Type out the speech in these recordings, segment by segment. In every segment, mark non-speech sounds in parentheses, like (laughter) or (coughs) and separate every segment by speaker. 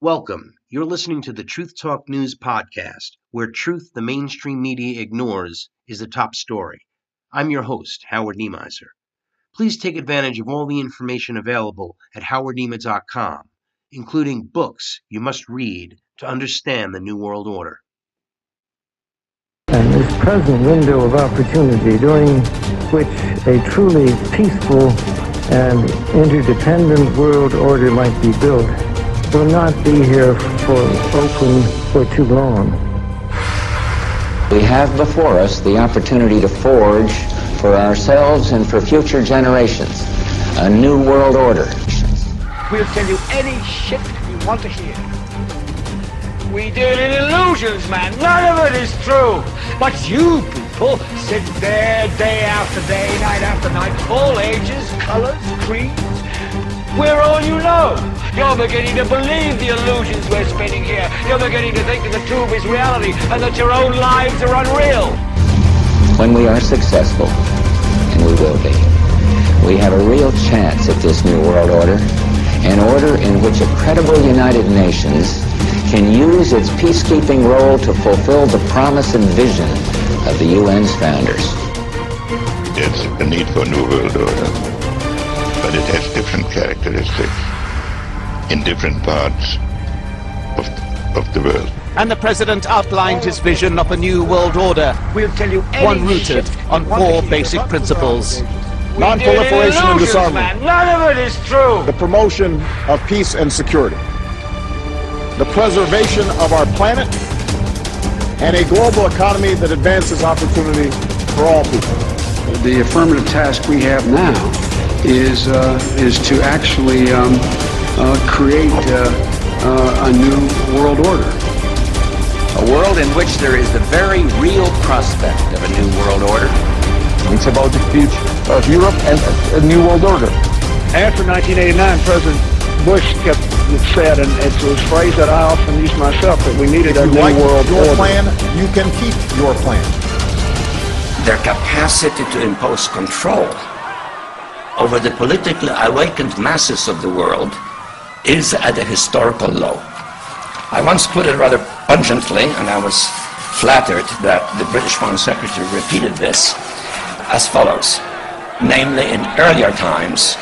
Speaker 1: Welcome. You're listening to the Truth Talk News podcast, where truth the mainstream media ignores is the top story. I'm your host, Howard Niemeyer. Please take advantage of all the information available at howardnima.com, including books you must read to understand the New World Order.
Speaker 2: And this present window of opportunity during which a truly peaceful and interdependent world order might be built will not be here for open for too long.
Speaker 3: We have before us the opportunity to forge for ourselves and for future generations a new world order.
Speaker 4: We'll tell you any shit you want to hear. We deal in illusions, man. None of it is true. But you people sit there day after day, night after night, all ages, colors, creeds. We're all you know. You're beginning to believe the illusions we're spinning here. You're beginning to think that the tube is reality and that your own lives are unreal.
Speaker 3: When we are successful, and we will be, we have a real chance at this new world order, an order in which a credible United Nations can use its peacekeeping role to fulfill the promise and vision of the UN's founders.
Speaker 5: It's a need for a new world order, but it has different characteristics in different parts of, of the world.
Speaker 6: And the president outlined his vision of a new world order,
Speaker 4: We'll tell you
Speaker 6: one rooted on four basic principles.
Speaker 4: We
Speaker 7: Non-proliferation and disarmament.
Speaker 4: None of it is true.
Speaker 7: the promotion of peace and security, the preservation of our planet, and a global economy that advances opportunity for all people.
Speaker 8: The affirmative task we have now is uh, is to actually um, uh, create uh, uh, a new world order.
Speaker 9: A world in which there is the very real prospect of a new world order.
Speaker 7: It's about the future of Europe and a new world order.
Speaker 10: After 1989, President Bush kept said, and it's a phrase that I often use myself, that we needed
Speaker 7: If
Speaker 10: a
Speaker 7: you
Speaker 10: new
Speaker 7: like
Speaker 10: world
Speaker 7: your
Speaker 10: order.
Speaker 7: plan, you can keep your plan.
Speaker 9: Their capacity to impose control over the politically awakened masses of the world is at a historical low. I once put it rather pungently, and I was flattered that the British Foreign Secretary repeated this, as follows. Namely, in earlier times,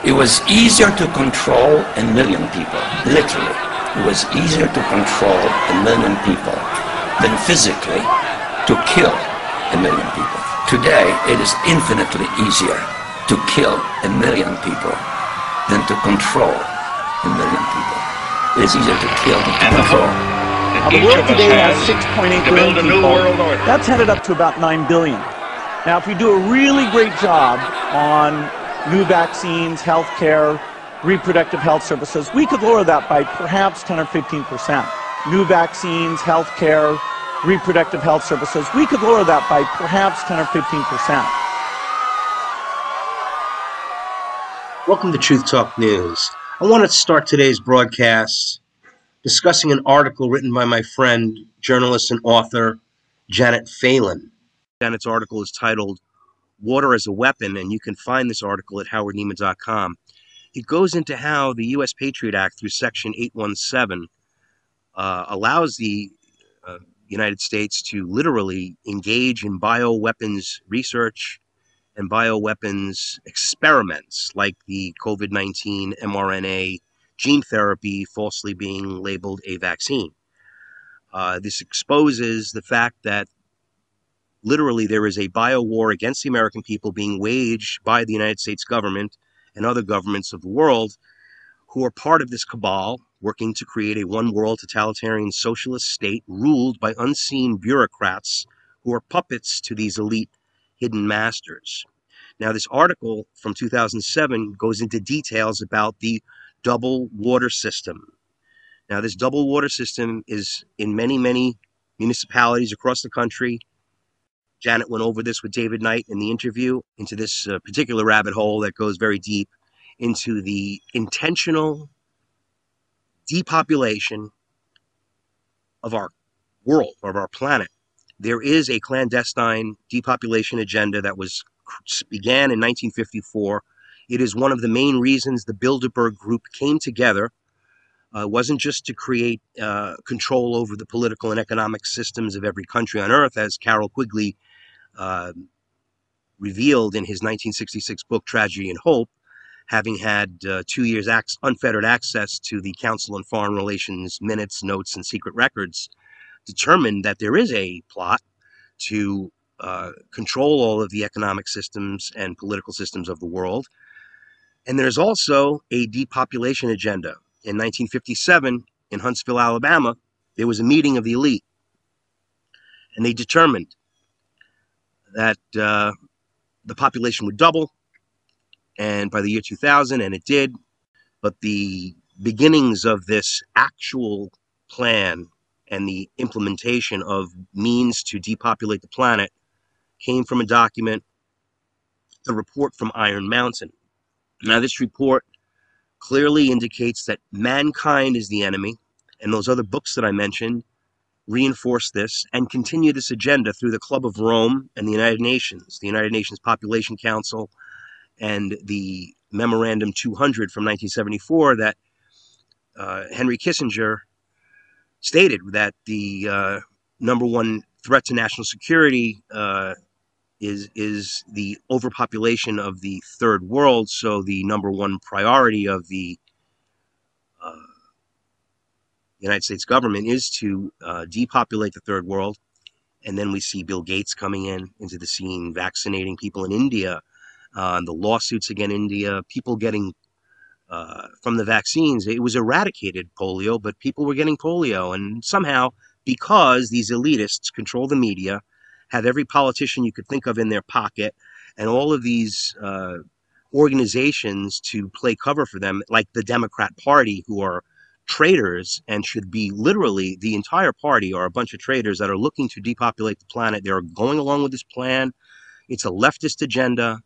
Speaker 9: it was easier to control a million people, literally. It was easier to control a million people than physically to kill a million people. Today, it is infinitely easier to kill a million people than to control a million people. It is easier to kill than to control.
Speaker 10: Now, the world today has 6.8 billion people. That's headed up to about 9 billion. Now, if we do a really great job on new vaccines, healthcare, reproductive health services, we could lower that by perhaps 10 or 15 percent. New vaccines, healthcare, reproductive health services, we could lower that by perhaps 10 or 15 percent.
Speaker 1: Welcome to Truth Talk News. I want to start today's broadcast discussing an article written by my friend, journalist, and author Janet Phelan. Janet's article is titled Water as a Weapon, and you can find this article at howardneiman.com. It goes into how the U.S. Patriot Act, through Section 817, uh, allows the uh, United States to literally engage in bioweapons research and bioweapons experiments like the COVID 19 mRNA gene therapy falsely being labeled a vaccine. Uh, this exposes the fact that literally there is a bio war against the American people being waged by the United States government and other governments of the world who are part of this cabal working to create a one world totalitarian socialist state ruled by unseen bureaucrats who are puppets to these elite hidden masters. Now, this article from 2007 goes into details about the double water system. Now, this double water system is in many, many municipalities across the country. Janet went over this with David Knight in the interview into this uh, particular rabbit hole that goes very deep into the intentional depopulation of our world, of our planet. There is a clandestine depopulation agenda that was began in 1954. It is one of the main reasons the Bilderberg Group came together uh, wasn't just to create uh, control over the political and economic systems of every country on earth, as Carol Quigley uh, revealed in his 1966 book Tragedy and Hope, having had uh, two years ac- unfettered access to the Council on Foreign Relations minutes, notes, and secret records, determined that there is a plot to uh, control all of the economic systems and political systems of the world. And there's also a depopulation agenda. In 1957, in Huntsville, Alabama, there was a meeting of the elite. And they determined that uh, the population would double and by the year 2000 and it did but the beginnings of this actual plan and the implementation of means to depopulate the planet came from a document the report from iron mountain. Now this report clearly indicates that mankind is the enemy and those other books that i mentioned reinforce this and continue this agenda through the club of rome and the united nations the united nations population council and the Memorandum 200 from 1974 that uh, Henry Kissinger stated that the uh, number one threat to national security uh, is is the overpopulation of the third world. So the number one priority of the uh, United States government is to uh, depopulate the third world. And then we see Bill Gates coming in into the scene, vaccinating people in India uh, the lawsuits against India, people getting uh, from the vaccines. It was eradicated polio, but people were getting polio. And somehow, because these elitists control the media, have every politician you could think of in their pocket, and all of these uh, organizations to play cover for them, like the Democrat Party, who are traitors and should be literally the entire party are a bunch of traitors that are looking to depopulate the planet. They're going along with this plan. It's a leftist agenda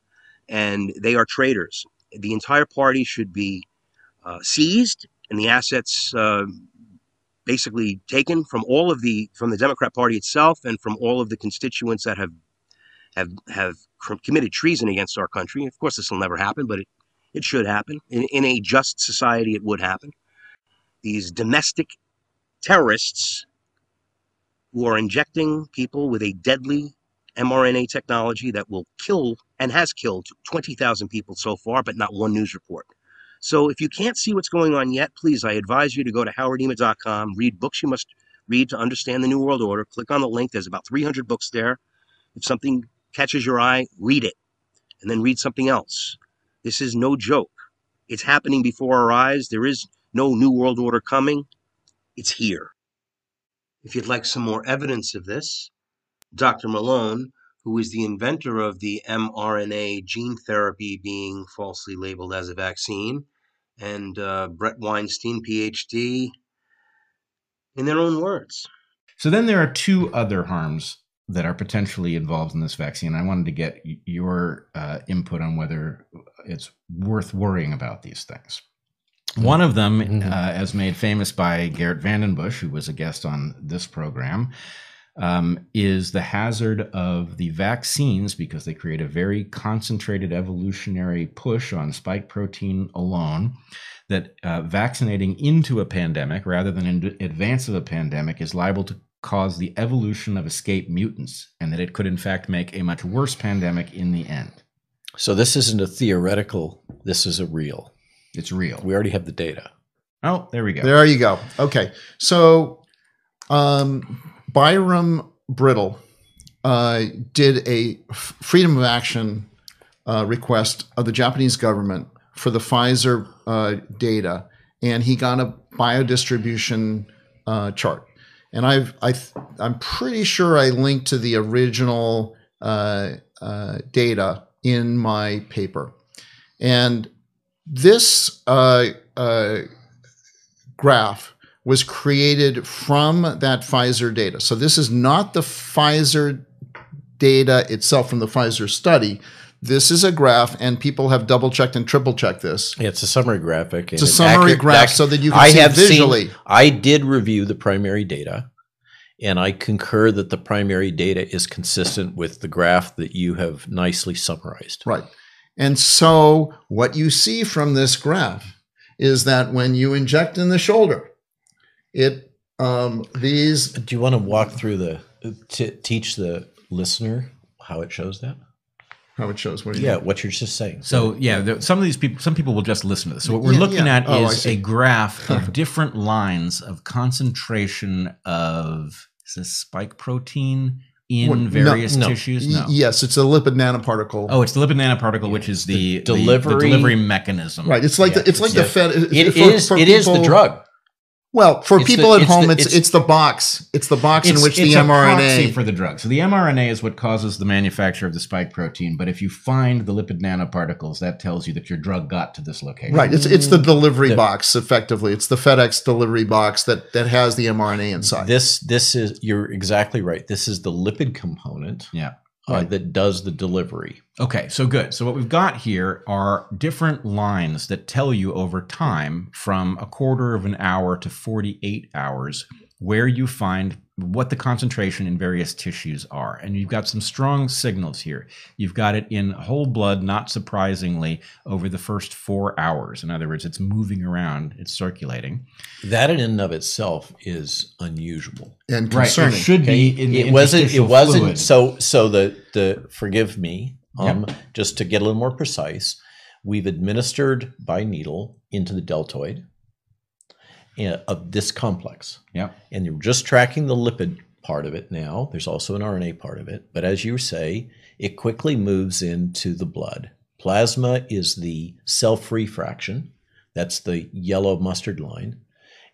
Speaker 1: and they are traitors. The entire party should be uh, seized and the assets uh, basically taken from all of the from the Democrat Party itself and from all of the constituents that have have have committed treason against our country. Of course, this will never happen, but it it should happen in, in a just society. It would happen. These domestic terrorists who are injecting people with a deadly mRNA technology that will kill and has killed 20,000 people so far, but not one news report. So if you can't see what's going on yet, please, I advise you to go to howardema.com, read books you must read to understand the New World Order. Click on the link. There's about 300 books there. If something catches your eye, read it, and then read something else. This is no joke. It's happening before our eyes. There is no New World Order coming. It's here. If you'd like some more evidence of this, Dr. Malone, who is the inventor of the mRNA gene therapy being falsely labeled as a vaccine, and uh, Bret Weinstein, PhD, in their own words.
Speaker 11: So then there are two other harms that are potentially involved in this vaccine. I wanted to get your uh, input on whether it's worth worrying about these things. One of them, mm-hmm. uh, as made famous by Geert Vanden Bossche, who was a guest on this program, um, is the hazard of the vaccines because they create a very concentrated evolutionary push on spike protein alone. That uh, vaccinating into a pandemic rather than in advance of a pandemic is liable to cause the evolution of escape mutants, and that it could, in fact, make a much worse pandemic in the end.
Speaker 12: So, this isn't a theoretical, this is a real.
Speaker 11: It's real.
Speaker 12: We already have the data.
Speaker 11: Oh, there we go.
Speaker 13: There you go. Okay. So, um, Byram Brittle uh, did a freedom of action uh, request of the Japanese government for the Pfizer uh, data, and he got a biodistribution uh, chart. And I've I am pretty sure I linked to the original uh, uh, data in my paper, and this graph was created from that Pfizer data. So this is not the Pfizer data itself from the Pfizer study. This is a graph, and people have double checked and triple checked this.
Speaker 12: Yeah, it's a summary graphic.
Speaker 13: It's a summary accurate, graph so that you can I see have visually.
Speaker 12: Seen, I did review the primary data, and I concur that the primary data is consistent with the graph that you have nicely summarized.
Speaker 13: Right. And so what you see from this graph is that when you inject in the shoulder, it um, these.
Speaker 12: Do you want to walk through the to teach the listener how it shows that?
Speaker 13: How it shows what? you
Speaker 12: Yeah,
Speaker 13: mean?
Speaker 12: what you're just saying.
Speaker 11: So yeah, there, some of these people, some people will just listen to this. So what we're
Speaker 13: Yeah,
Speaker 11: looking
Speaker 13: yeah.
Speaker 11: at
Speaker 13: Oh,
Speaker 11: is a graph of (laughs) different lines of concentration of is this spike protein in
Speaker 13: Well,
Speaker 11: various
Speaker 13: no.
Speaker 11: tissues.
Speaker 13: Y-
Speaker 11: No.
Speaker 13: Yes, it's a lipid nanoparticle.
Speaker 11: Oh, it's the lipid nanoparticle, which is the, the- the
Speaker 12: delivery-
Speaker 11: delivery mechanism.
Speaker 13: Right. It's like the, it's like the fed.
Speaker 12: It
Speaker 13: for-
Speaker 12: is.
Speaker 13: for
Speaker 12: it is the drug.
Speaker 13: Well, for
Speaker 12: It's the-
Speaker 13: people at
Speaker 12: it's
Speaker 13: home,
Speaker 12: the-
Speaker 13: it's,
Speaker 12: it's-
Speaker 13: it's the box. It's the box in which the mRNA.
Speaker 11: for the drug. So the mRNA is what causes the manufacture of the spike protein. But if you find the lipid nanoparticles, that tells you that your drug got to this location.
Speaker 13: Right. It's it's the delivery box. Effectively, it's the FedEx delivery box that that has the mRNA inside.
Speaker 12: This this is you're exactly right. This is the lipid component.
Speaker 11: Yeah.
Speaker 12: Uh, that does the delivery.
Speaker 11: Okay, so good. So what we've got here are different lines that tell you over time from a quarter of an hour to 48 hours where you find what the concentration in various tissues are. And you've got some strong signals here. You've got it in whole blood, not surprisingly, over the first four hours. In other words, it's moving around, it's circulating.
Speaker 12: That in and of itself is unusual.
Speaker 13: and
Speaker 11: Right,
Speaker 13: concerning.
Speaker 11: it should be in the
Speaker 12: it wasn't. It wasn't.
Speaker 11: fluid.
Speaker 12: So so the the forgive me. Um, just to get a little more precise, we've administered by needle into the deltoid uh, of this complex.
Speaker 11: Yeah.
Speaker 12: and you're just tracking the lipid part of it now. There's also an RNA part of it, but as you say, it quickly moves into the blood. Plasma is the cell-free fraction. That's the yellow mustard line.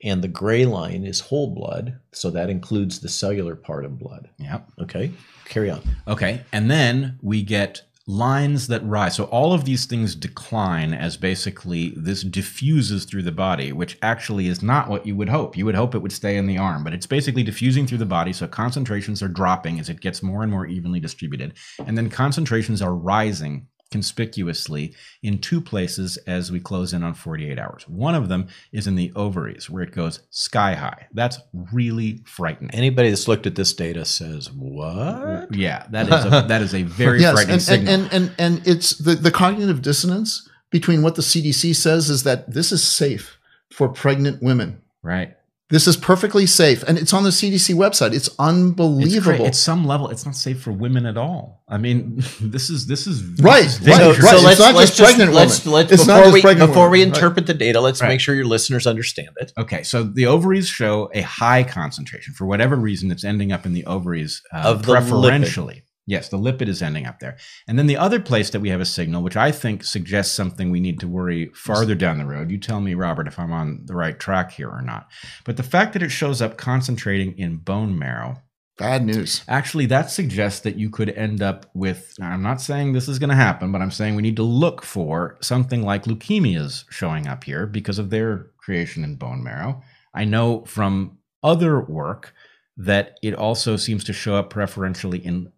Speaker 12: And the gray line is whole blood, so that includes the cellular part of blood.
Speaker 11: Yeah.
Speaker 12: Okay, carry on.
Speaker 11: Okay. And then we get lines that rise. So all of these things decline as basically this diffuses through the body, which actually is not what you would hope. You would hope it would stay in the arm, but it's basically diffusing through the body. So concentrations are dropping as it gets more and more evenly distributed. And then concentrations are rising conspicuously in two places as we close in on 48 hours. One of them is in the ovaries where it goes sky high. That's really frightening.
Speaker 12: Anybody that's looked at this data says, "What?"
Speaker 11: Yeah, that is a, (laughs) that is a very
Speaker 13: yes,
Speaker 11: frightening
Speaker 13: and,
Speaker 11: signal.
Speaker 13: and, and and and it's the the cognitive dissonance between what the CDC says is that this is safe for pregnant women.
Speaker 11: right.
Speaker 13: This is perfectly safe, and it's on the CDC website. It's
Speaker 11: It's
Speaker 13: unbelievable.
Speaker 11: At some level, it's not safe for women at all. I mean, (laughs) this is this is
Speaker 13: Right,
Speaker 11: this is
Speaker 13: right,
Speaker 11: dangerous.
Speaker 13: right. It's not just pregnant
Speaker 12: let's,
Speaker 13: women.
Speaker 12: let's
Speaker 13: It's not
Speaker 12: before
Speaker 13: just
Speaker 12: we
Speaker 13: pregnant
Speaker 12: before we
Speaker 13: women, right.
Speaker 12: interpret the data, let's
Speaker 11: Right.
Speaker 12: make sure your listeners understand it.
Speaker 11: Okay, so the ovaries show a high concentration. For whatever reason, it's ending up in the ovaries uh,
Speaker 12: Of the
Speaker 11: preferentially. Yes, the lipid is ending up there. And then the other place that we have a signal, which I think suggests something we need to worry farther down the road. You tell me, Robert, if I'm on the right track here or not. But the fact that it shows up concentrating in bone marrow
Speaker 13: Bad news.
Speaker 11: Actually, that suggests that you could end up with. I'm not saying this is going to happen, but I'm saying we need to look for something like leukemias showing up here because of their creation in bone marrow. I know from other work that it also seems to show up preferentially in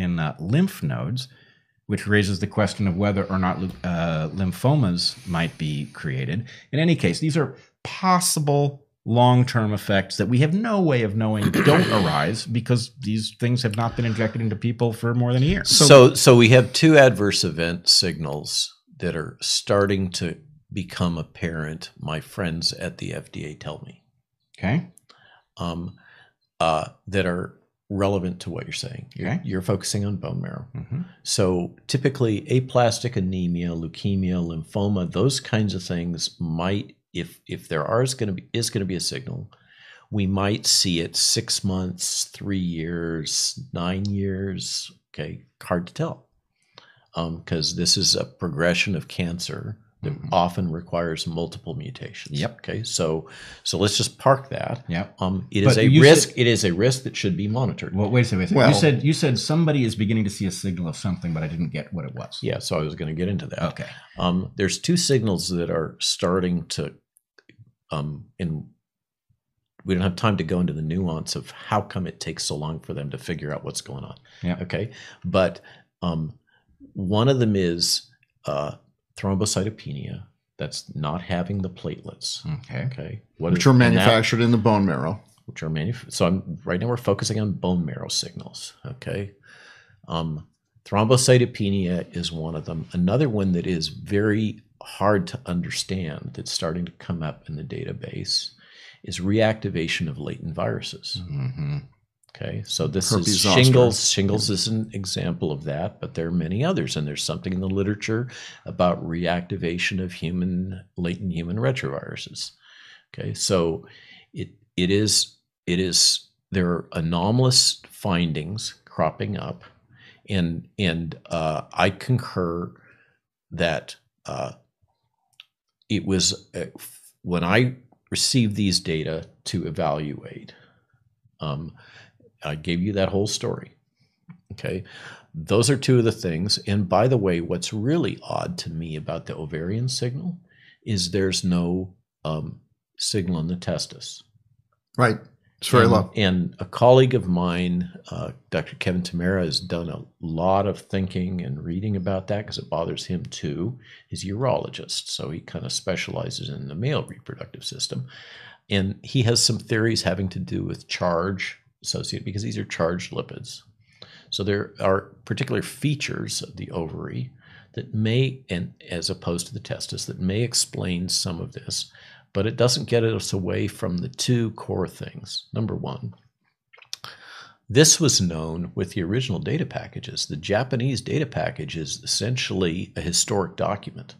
Speaker 11: in uh, lymph nodes, which raises the question of whether or not uh, lymphomas might be created. In any case, these are possible long-term effects that we have no way of knowing don't (coughs) arise because these things have not been injected into people for more than a year.
Speaker 12: So, so, we have two adverse event signals that are starting to become apparent. My friends at the FDA tell me,
Speaker 11: okay,
Speaker 12: um, uh, that are relevant to what you're saying. You're,
Speaker 11: Okay.
Speaker 12: you're focusing on bone marrow.
Speaker 11: Mhm.
Speaker 12: So typically, aplastic anemia, leukemia, lymphoma, those kinds of things might, if if there are is going to be is going to be a signal, we might see it six months, three years, nine years. Okay, hard to tell, because this is a progression of cancer that often requires multiple mutations.
Speaker 11: Mm-hmm. Yep.
Speaker 12: Okay, so so let's just park that.
Speaker 11: Yep.
Speaker 12: Um, it
Speaker 11: But
Speaker 12: is a risk.
Speaker 11: said-
Speaker 12: it is a risk that should be monitored.
Speaker 11: Well, wait a second. Wait a second.
Speaker 13: Well-
Speaker 11: you said you said somebody is beginning to see a signal of something, but I didn't get what it was.
Speaker 12: Yeah, so I was going to get into that.
Speaker 11: Okay.
Speaker 12: Um, there's two signals that are starting to, um, and we don't have time to go into the nuance of how come it takes so long for them to figure out what's going on.
Speaker 11: Yeah.
Speaker 12: Okay. But um, one of them is uh, thrombocytopenia. That's not having the platelets.
Speaker 11: Okay.
Speaker 12: Okay. What
Speaker 13: Which
Speaker 12: is-
Speaker 13: are
Speaker 12: and that-
Speaker 13: manufactured in the bone marrow.
Speaker 12: which are manuf- so I'm right now we're focusing on bone marrow signals. Okay. Um, Thrombocytopenia is one of them. Another one that is very hard to understand that's starting to come up in the database is reactivation of latent viruses.
Speaker 11: Mm-hmm.
Speaker 12: Okay, so this
Speaker 13: Herpes
Speaker 12: is
Speaker 13: zoster.
Speaker 12: shingles. Shingles is an example of that, but there are many others, and there's something in the literature about reactivation of human latent human retroviruses. Okay, so it it is it is there are anomalous findings cropping up, and and uh, I concur that uh, it was uh, when I received these data to evaluate. Um, I gave you that whole story. Okay. Those are two of the things. And by the way, what's really odd to me about the ovarian signal is there's no um, signal in the testis.
Speaker 13: Right. It's very
Speaker 12: and,
Speaker 13: low.
Speaker 12: And a colleague of mine, uh, Dr. Kevin Tamara, has done a lot of thinking and reading about that because it bothers him too. He's a urologist, so he kind of specializes in the male reproductive system. And he has some theories having to do with charge associated because these are charged lipids. So there are particular features of the ovary that may, and as opposed to the testis, that may explain some of this, but it doesn't get us away from the two core things. Number one, this was known with the original data packages. The Japanese data package is essentially a historic document.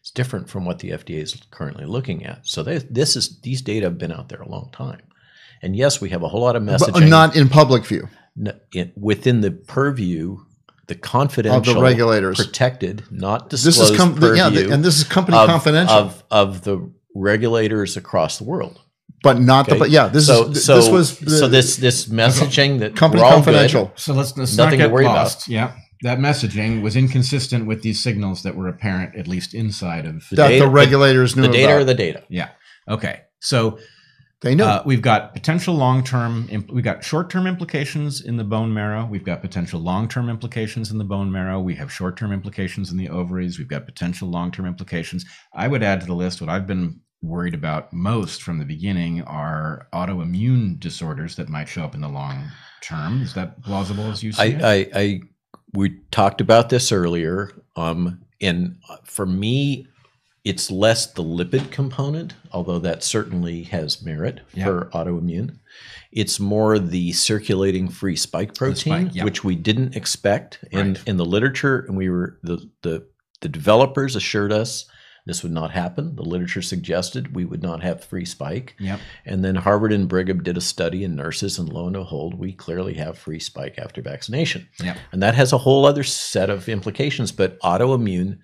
Speaker 12: It's different from what the FDA is currently looking at. So they, this is these data have been out there a long time. And yes, we have a whole lot of messaging.
Speaker 13: But not in public view.
Speaker 12: n- it, within the purview, the confidential, of the
Speaker 13: regulators.
Speaker 12: protected, not disclosed.
Speaker 13: This is
Speaker 12: disclosed
Speaker 13: com- the- yeah, the- and this is company
Speaker 12: of-
Speaker 13: confidential.
Speaker 12: of of the regulators across the world.
Speaker 13: But not the.
Speaker 12: Okay?
Speaker 13: But yeah, this
Speaker 12: so,
Speaker 13: is
Speaker 12: so,
Speaker 13: this was the,
Speaker 12: so this this messaging that
Speaker 13: company
Speaker 12: we're all good,
Speaker 13: confidential.
Speaker 11: So let's, let's
Speaker 12: nothing
Speaker 11: not
Speaker 12: to worry
Speaker 11: lost.
Speaker 12: about.
Speaker 11: Yeah, that messaging was inconsistent with these signals that were apparent, at least inside of
Speaker 13: that the regulators knew
Speaker 12: the data
Speaker 13: about.
Speaker 12: or the data.
Speaker 11: Yeah. Okay. So
Speaker 13: they know.
Speaker 11: uh, we've got potential long-term. Imp- we've got short-term implications in the bone marrow. We've got potential long-term implications in the bone marrow. We have short-term implications in the ovaries. We've got potential long-term implications. I would add to the list what I've been worried about most from the beginning are autoimmune disorders that might show up in the long term. Is that plausible as you see it?
Speaker 12: I, I, I we talked about this earlier. Um, and for me, it's less the lipid component, although that certainly has merit
Speaker 11: Yeah.
Speaker 12: for autoimmune. It's more the circulating free spike protein,
Speaker 11: spike, yeah.
Speaker 12: which we didn't expect in,
Speaker 11: Right.
Speaker 12: in the literature, and we were the, the the developers assured us this would not happen. The literature suggested we would not have free spike.
Speaker 11: Yep.
Speaker 12: And then Harvard and Brigham did a study in nurses, and lo and behold, we clearly have free spike after vaccination.
Speaker 11: Yep.
Speaker 12: And that has a whole other set of implications. But autoimmune,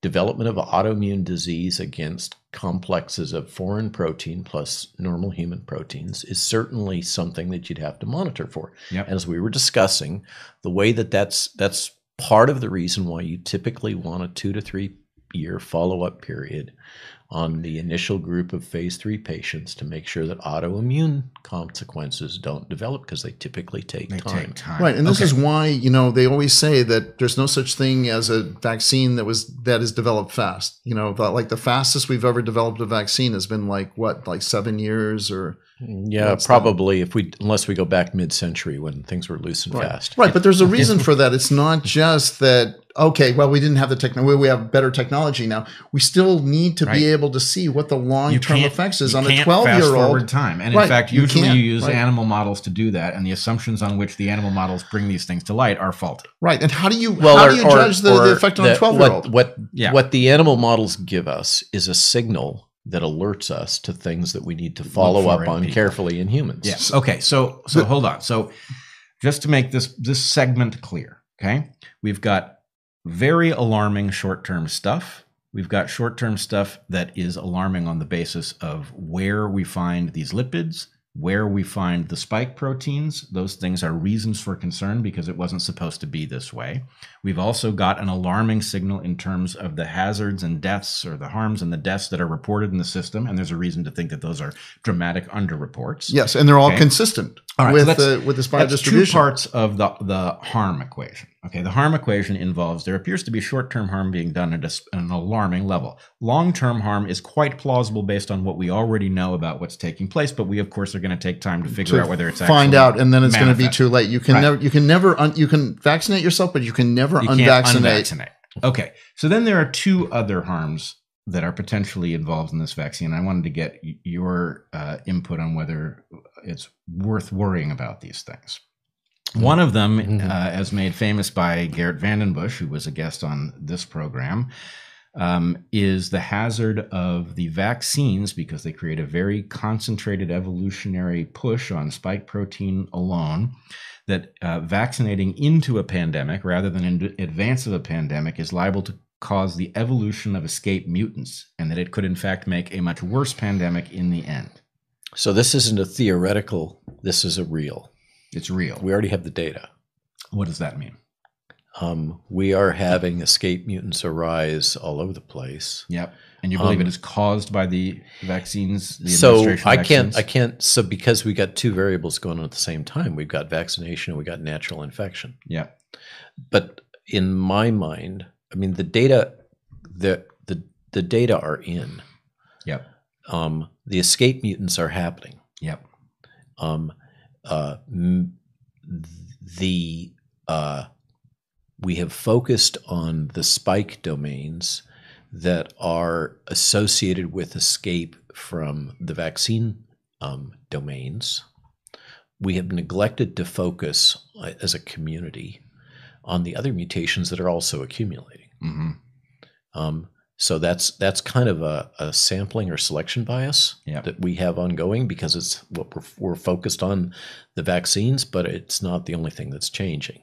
Speaker 12: development of autoimmune disease against complexes of foreign protein plus normal human proteins is certainly something that you'd have to monitor for.
Speaker 11: Yep.
Speaker 12: As we were discussing, the way that that's that's part of the reason why you typically want a two to three year follow up period on the initial group of phase three patients to make sure that autoimmune consequences don't develop because they typically take
Speaker 11: They
Speaker 12: time.
Speaker 11: take time.
Speaker 13: Right, and this
Speaker 11: Okay.
Speaker 13: is why you know they always say that there's no such thing as a vaccine that was that is developed fast. You know, the, like the fastest we've ever developed a vaccine has been like what, like seven years or
Speaker 12: Yeah,
Speaker 13: What's that?
Speaker 12: probably if we unless we go back mid-century when things were loose and
Speaker 13: right.
Speaker 12: fast.
Speaker 13: Right, but there's a reason (laughs) for that. It's not just that. Okay, well, we didn't have the technology. We have better technology now. We still need to
Speaker 11: Right.
Speaker 13: be able to see what the
Speaker 11: long-term
Speaker 13: effects is
Speaker 11: you
Speaker 13: on a
Speaker 11: can't
Speaker 13: 12
Speaker 11: fast
Speaker 13: year
Speaker 11: forward
Speaker 13: old.
Speaker 11: time. And in
Speaker 13: Right,
Speaker 11: fact,
Speaker 13: you
Speaker 11: usually you,
Speaker 13: can't,
Speaker 11: use
Speaker 13: right.
Speaker 11: animal models to do that, and the assumptions on which the animal models bring these things to light are faulty.
Speaker 13: Right, and how do you
Speaker 12: Well,
Speaker 13: how
Speaker 12: or-
Speaker 13: do you
Speaker 12: or-
Speaker 13: judge the,
Speaker 12: or
Speaker 13: the effect on a 12 year old?
Speaker 12: What what,
Speaker 11: Yeah.
Speaker 12: what the animal models give us is a signal that alerts us to things that we need to follow up on
Speaker 11: people.
Speaker 12: carefully in humans.
Speaker 11: Yes. Okay. So so hold on. So just to make this this segment clear, okay, we've got very alarming short term stuff. We've got short term stuff that is alarming on the basis of where we find these lipids, where we find the spike proteins. Those things are reasons for concern because it wasn't supposed to be this way. We've also got an alarming signal in terms of the hazards and deaths or the harms and the deaths that are reported in the system. And there's a reason to think that those are dramatic underreports.
Speaker 13: Yes, and they're all
Speaker 11: Okay.
Speaker 13: consistent.
Speaker 11: All right,
Speaker 13: with
Speaker 11: so that's-
Speaker 13: the with this
Speaker 11: that's two parts of the the harm equation. Okay, the harm equation involves there appears to be short term harm being done at a s an alarming level. Long term harm is quite plausible based on what we already know about what's taking place, but we of course are going to take time to figure
Speaker 13: to
Speaker 11: out whether it's
Speaker 13: find out, and then it's going to be too late. You can
Speaker 11: Right.
Speaker 13: never you can never un, you can vaccinate yourself, but you can never
Speaker 11: You
Speaker 13: unvaccinate.
Speaker 11: unvaccinate. Okay, so then there are two other harms that are potentially involved in this vaccine. I wanted to get your uh, input on whether it's worth worrying about these things. One of them, uh, as made famous by Garrett Vandenbush, who was a guest on this program, um, is the hazard of the vaccines because they create a very concentrated evolutionary push on spike protein alone. That uh, vaccinating into a pandemic rather than in advance of a pandemic is liable to cause the evolution of escape mutants, and that it could, in fact, make a much worse pandemic in the end.
Speaker 12: So this isn't a theoretical. This is a real.
Speaker 11: It's real.
Speaker 12: We already have the data.
Speaker 11: What does that mean?
Speaker 12: Um, we are having escape mutants arise all over the place.
Speaker 11: Yep. And you believe
Speaker 12: Um,
Speaker 11: it is caused by the vaccines? The
Speaker 12: so I
Speaker 11: of
Speaker 12: can't. I can't. So because we got two variables going on at the same time, we've got vaccination and we got natural infection.
Speaker 11: Yeah.
Speaker 12: But in my mind, I mean, the data, the the the data are in.
Speaker 11: Yep.
Speaker 12: Um, the escape mutants are happening.
Speaker 11: Yep.
Speaker 12: Um, uh, m- the uh, we have focused on the spike domains that are associated with escape from the vaccine um, domains. We have neglected to focus uh, as a community on the other mutations that are also accumulating.
Speaker 11: hmm
Speaker 12: Um, so that's that's kind of a, a sampling or selection bias
Speaker 11: Yeah.
Speaker 12: that we have ongoing because it's what we're, we're focused on the vaccines, but it's not the only thing that's changing.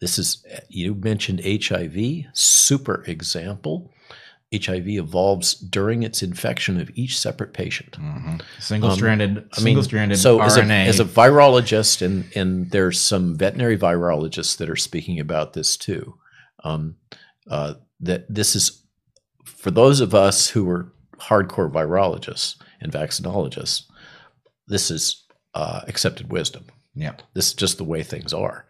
Speaker 12: This is you mentioned HIV, super example. HIV evolves during its infection of each separate patient.
Speaker 11: Single-stranded-
Speaker 12: Um, I mean,
Speaker 11: single-stranded
Speaker 12: so as a, as a virologist, and and there's some veterinary virologists that are speaking about this too. Um, uh, that this is for those of us who are hardcore virologists and vaccinologists. This is uh, accepted wisdom.
Speaker 11: Yeah.
Speaker 12: This is just the way things are.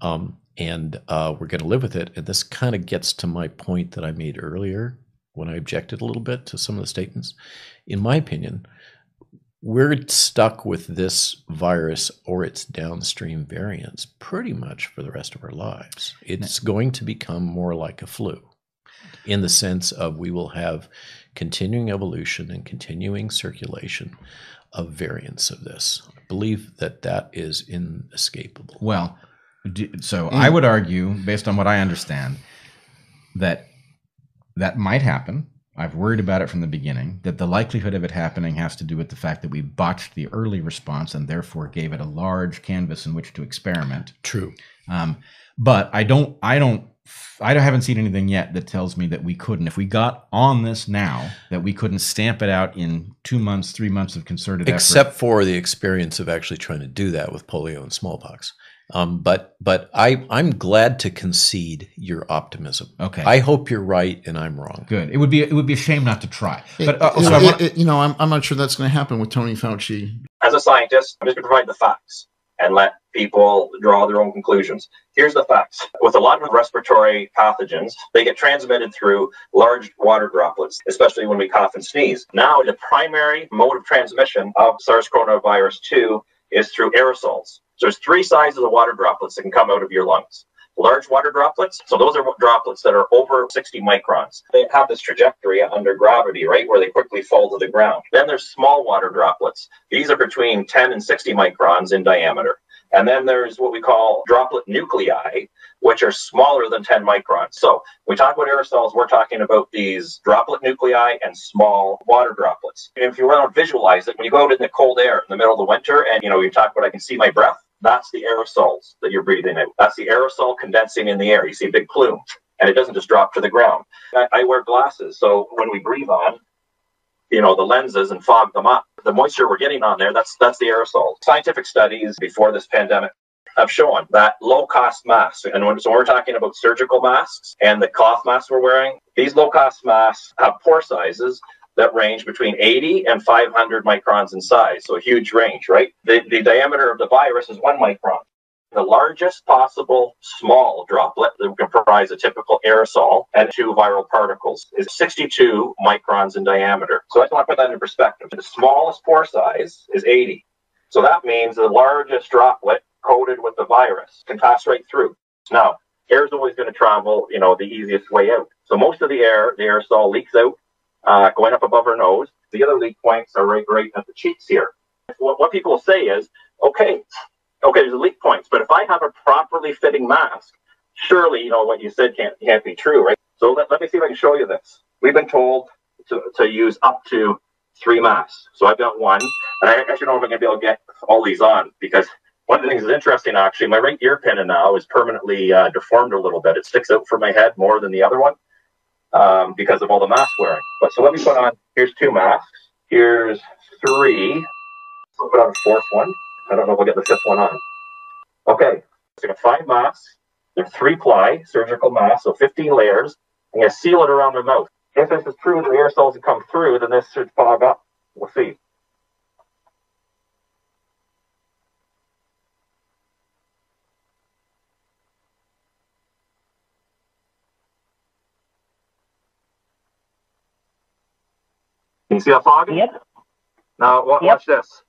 Speaker 12: Um, and uh, we're going to live with it. And this kind of gets to my point that I made earlier when I objected a little bit to some of the statements. In my opinion, we're stuck with this virus or its downstream variants pretty much for the rest of our lives. It's going to become more like a flu in the sense of we will have continuing evolution and continuing circulation of variants of this. I believe that that is inescapable.
Speaker 11: Well, so. I would argue, based on what I understand, that that might happen. I've worried about it from the beginning. That the likelihood of it happening has to do with the fact that we botched the early response and therefore gave it a large canvas in which to experiment.
Speaker 12: True.
Speaker 11: Um, but I don't. I don't. I haven't seen anything yet that tells me that we couldn't. If we got on this now, that we couldn't stamp it out in two months, three months of concerted effort.
Speaker 12: except for the experience of actually trying to do that with polio and smallpox. Um, but but I I'm glad to concede your optimism.
Speaker 11: Okay.
Speaker 12: I hope you're right and I'm wrong.
Speaker 11: Good. It would be it would be a shame not to try. But uh,
Speaker 13: it-
Speaker 11: so I
Speaker 13: it-
Speaker 11: want-
Speaker 13: it- you know, I'm, I'm not sure that's going to happen with Tony Fauci.
Speaker 14: As a scientist, I'm just going to provide the facts and let people draw their own conclusions. Here's the facts. With a lot of respiratory pathogens, they get transmitted through large water droplets, especially when we cough and sneeze. Now, the primary mode of transmission of SARS coronavirus 2 is through aerosols. So there's three sizes of water droplets that can come out of your lungs. Large water droplets, so those are droplets that are over 60 microns. They have this trajectory under gravity, right, where they quickly fall to the ground. Then there's small water droplets. These are between 10 and 60 microns in diameter. And then there's what we call droplet nuclei, which are smaller than 10 microns. So we talk about aerosols, we're talking about these droplet nuclei and small water droplets. And if you want to visualize it, when you go out in the cold air in the middle of the winter and you know you talk about I can see my breath, that's the aerosols that you're breathing out. That's the aerosol condensing in the air. You see a big plume and it doesn't just drop to the ground. I, I wear glasses, so when we breathe on, you know, the lenses and fog them up. The moisture we're getting on there, that's that's the aerosol. Scientific studies before this pandemic have shown that low cost masks, and when, so we're talking about surgical masks and the cloth masks we're wearing, these low cost masks have pore sizes that range between 80 and 500 microns in size. So a huge range, right? The, the diameter of the virus is one micron. The largest possible small droplet that would comprise a typical aerosol and two viral particles is 62 microns in diameter. So I just want to put that in perspective. The smallest pore size is 80. So that means the largest droplet coated with the virus can pass right through. Now, air is always going to travel, you know, the easiest way out. So most of the air, the aerosol leaks out, uh, going up above our nose. The other leak points are right, right at the cheeks here. What, what people say is, okay, okay, there's leak points, but if I have a properly fitting mask, surely, you know, what you said can't, can't be true, right? So let, let me see if I can show you this. We've been told to, to use up to three masks. So I've got one, and I actually don't know if I'm going to be able to get all these on because one of the things that's interesting, actually, my right ear pinna now is permanently uh, deformed a little bit. It sticks out from my head more than the other one um, because of all the mask wearing. But so let me put on, here's two masks. Here's three. I'll put on a fourth one. I don't know if we'll get the fifth one on. Okay, so I got five masks. They're three ply surgical masks, so 15 layers. I'm going to seal it around their mouth. If this is true, the air aerosols have come through, then this should fog up. We'll see. You see that foggy? Yep. Now watch, yep. watch this.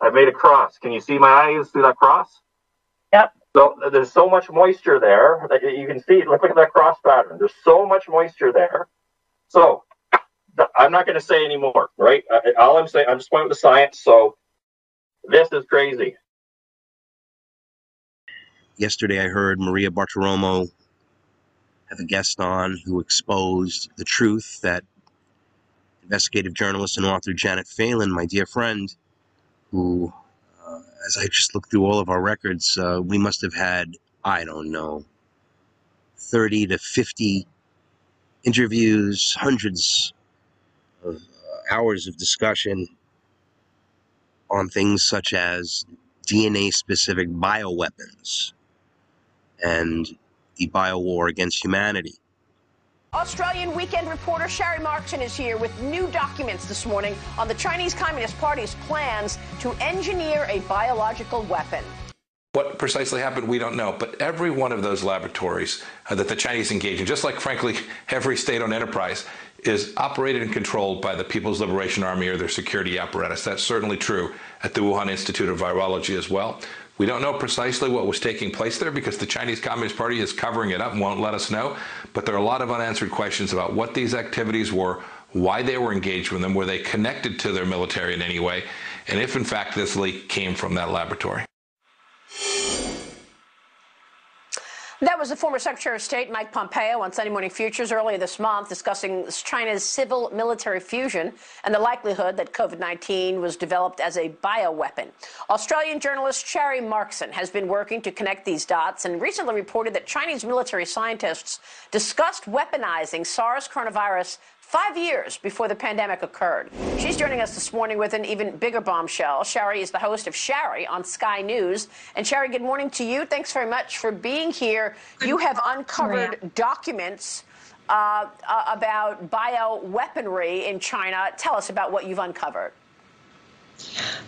Speaker 14: I've made a cross. Can you see my eyes through that cross?
Speaker 15: Yep.
Speaker 14: So there's so much moisture there that you can see. Look at that cross pattern. There's so much moisture there. So I'm not going to say anymore, right? All I'm saying, I'm just pointing with the science. So this is crazy.
Speaker 1: Yesterday, I heard Maria Bartiromo have a guest on who exposed the truth that investigative journalist and author Janet Phelan, my dear friend, who, uh, as I just looked through all of our records, uh, we must have had, I don't know, 30 to 50 interviews, hundreds of uh, hours of discussion on things such as DNA specific bioweapons and the biowar against humanity.
Speaker 16: Australian weekend reporter Sharri Markson is here with new documents this morning on the Chinese Communist Party's plans to engineer a biological weapon.
Speaker 17: What precisely happened, we don't know. But every one of those laboratories uh, that the Chinese engage in, just like, frankly, (laughs) every state owned enterprise, is operated and controlled by the People's Liberation Army or their security apparatus. That's certainly true at the Wuhan Institute of Virology as well. We don't know precisely what was taking place there because the Chinese Communist Party is covering it up and won't let us know. But there are a lot of unanswered questions about what these activities were, why they were engaged with them, were they connected to their military in any way, and if in fact this leak came from that laboratory.
Speaker 16: That was the former Secretary of State Mike Pompeo on Sunday Morning Futures earlier this month discussing China's civil military fusion and the likelihood that COVID 19 was developed as a bioweapon. Australian journalist Sharri Markson has been working to connect these dots and recently reported that Chinese military scientists discussed weaponizing SARS coronavirus five years before the pandemic occurred. She's joining us this morning with an even bigger bombshell. Sharri is the host of Sharri on Sky News. And Sharri, good morning to you. Thanks very much for being here. You have uncovered documents uh, uh, about bioweaponry in China. Tell us about what you've uncovered.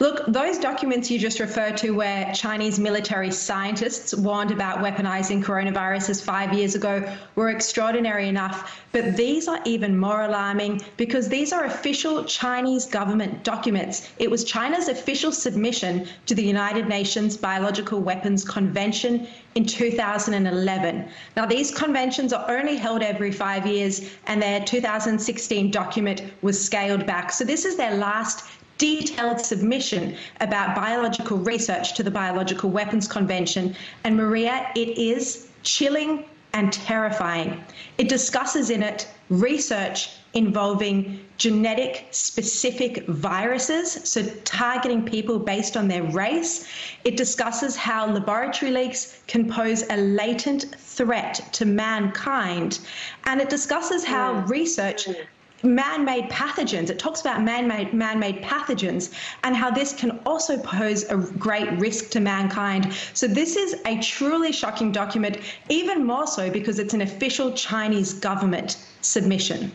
Speaker 15: Look, those documents you just referred to, where Chinese military scientists warned about weaponizing coronaviruses five years ago, were extraordinary enough. But these are even more alarming because these are official Chinese government documents. It was China's official submission to the United Nations Biological Weapons Convention in 2011. Now, these conventions are only held every five years, and their 2016 document was scaled back. So, this is their last detailed submission about biological research to the Biological Weapons Convention. And Maria, it is chilling and terrifying. It discusses in it research involving genetic specific viruses, so targeting people based on their race. It discusses how laboratory leaks can pose a latent threat to mankind. And it discusses how mm. research man-made pathogens. It talks about man-made man-made pathogens and how this can also pose a great risk to mankind. So this is a truly shocking document, even more so because it's an official Chinese government submission.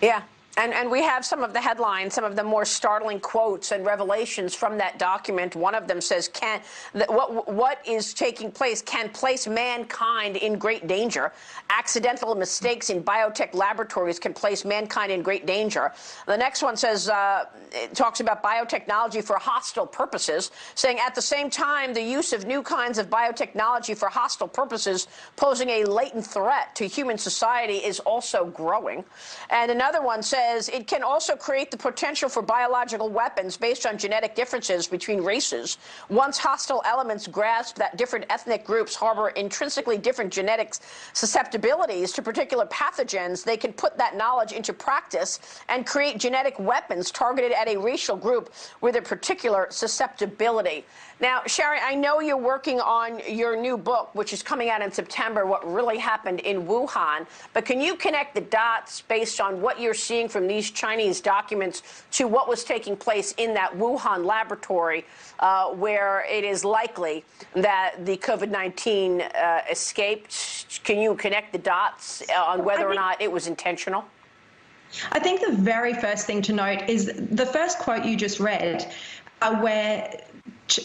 Speaker 16: Yeah. And, and we have some of the headlines, some of the more startling quotes and revelations from that document. One of them says, "Can what what is taking place can place mankind in great danger. Accidental mistakes in biotech laboratories can place mankind in great danger." The next one says, uh, it talks about biotechnology for hostile purposes, saying at the same time the use of new kinds of biotechnology for hostile purposes, posing a latent threat to human society, is also growing. And another one says says it can also create the potential for biological weapons based on genetic differences between races. Once hostile elements grasp that different ethnic groups harbor intrinsically different genetic susceptibilities to particular pathogens, they can put that knowledge into practice and create genetic weapons targeted at a racial group with a particular susceptibility. Now, Sherry, I know you're working on your new book, which is coming out in September, What Really Happened in Wuhan. But can you connect the dots based on what you're seeing from these Chinese documents to what was taking place in that Wuhan laboratory, uh, where it is likely that the COVID 19 uh, escaped? Can you connect the dots on whether or not it was intentional?
Speaker 15: I think the very first thing to note is the first quote you just read, uh, where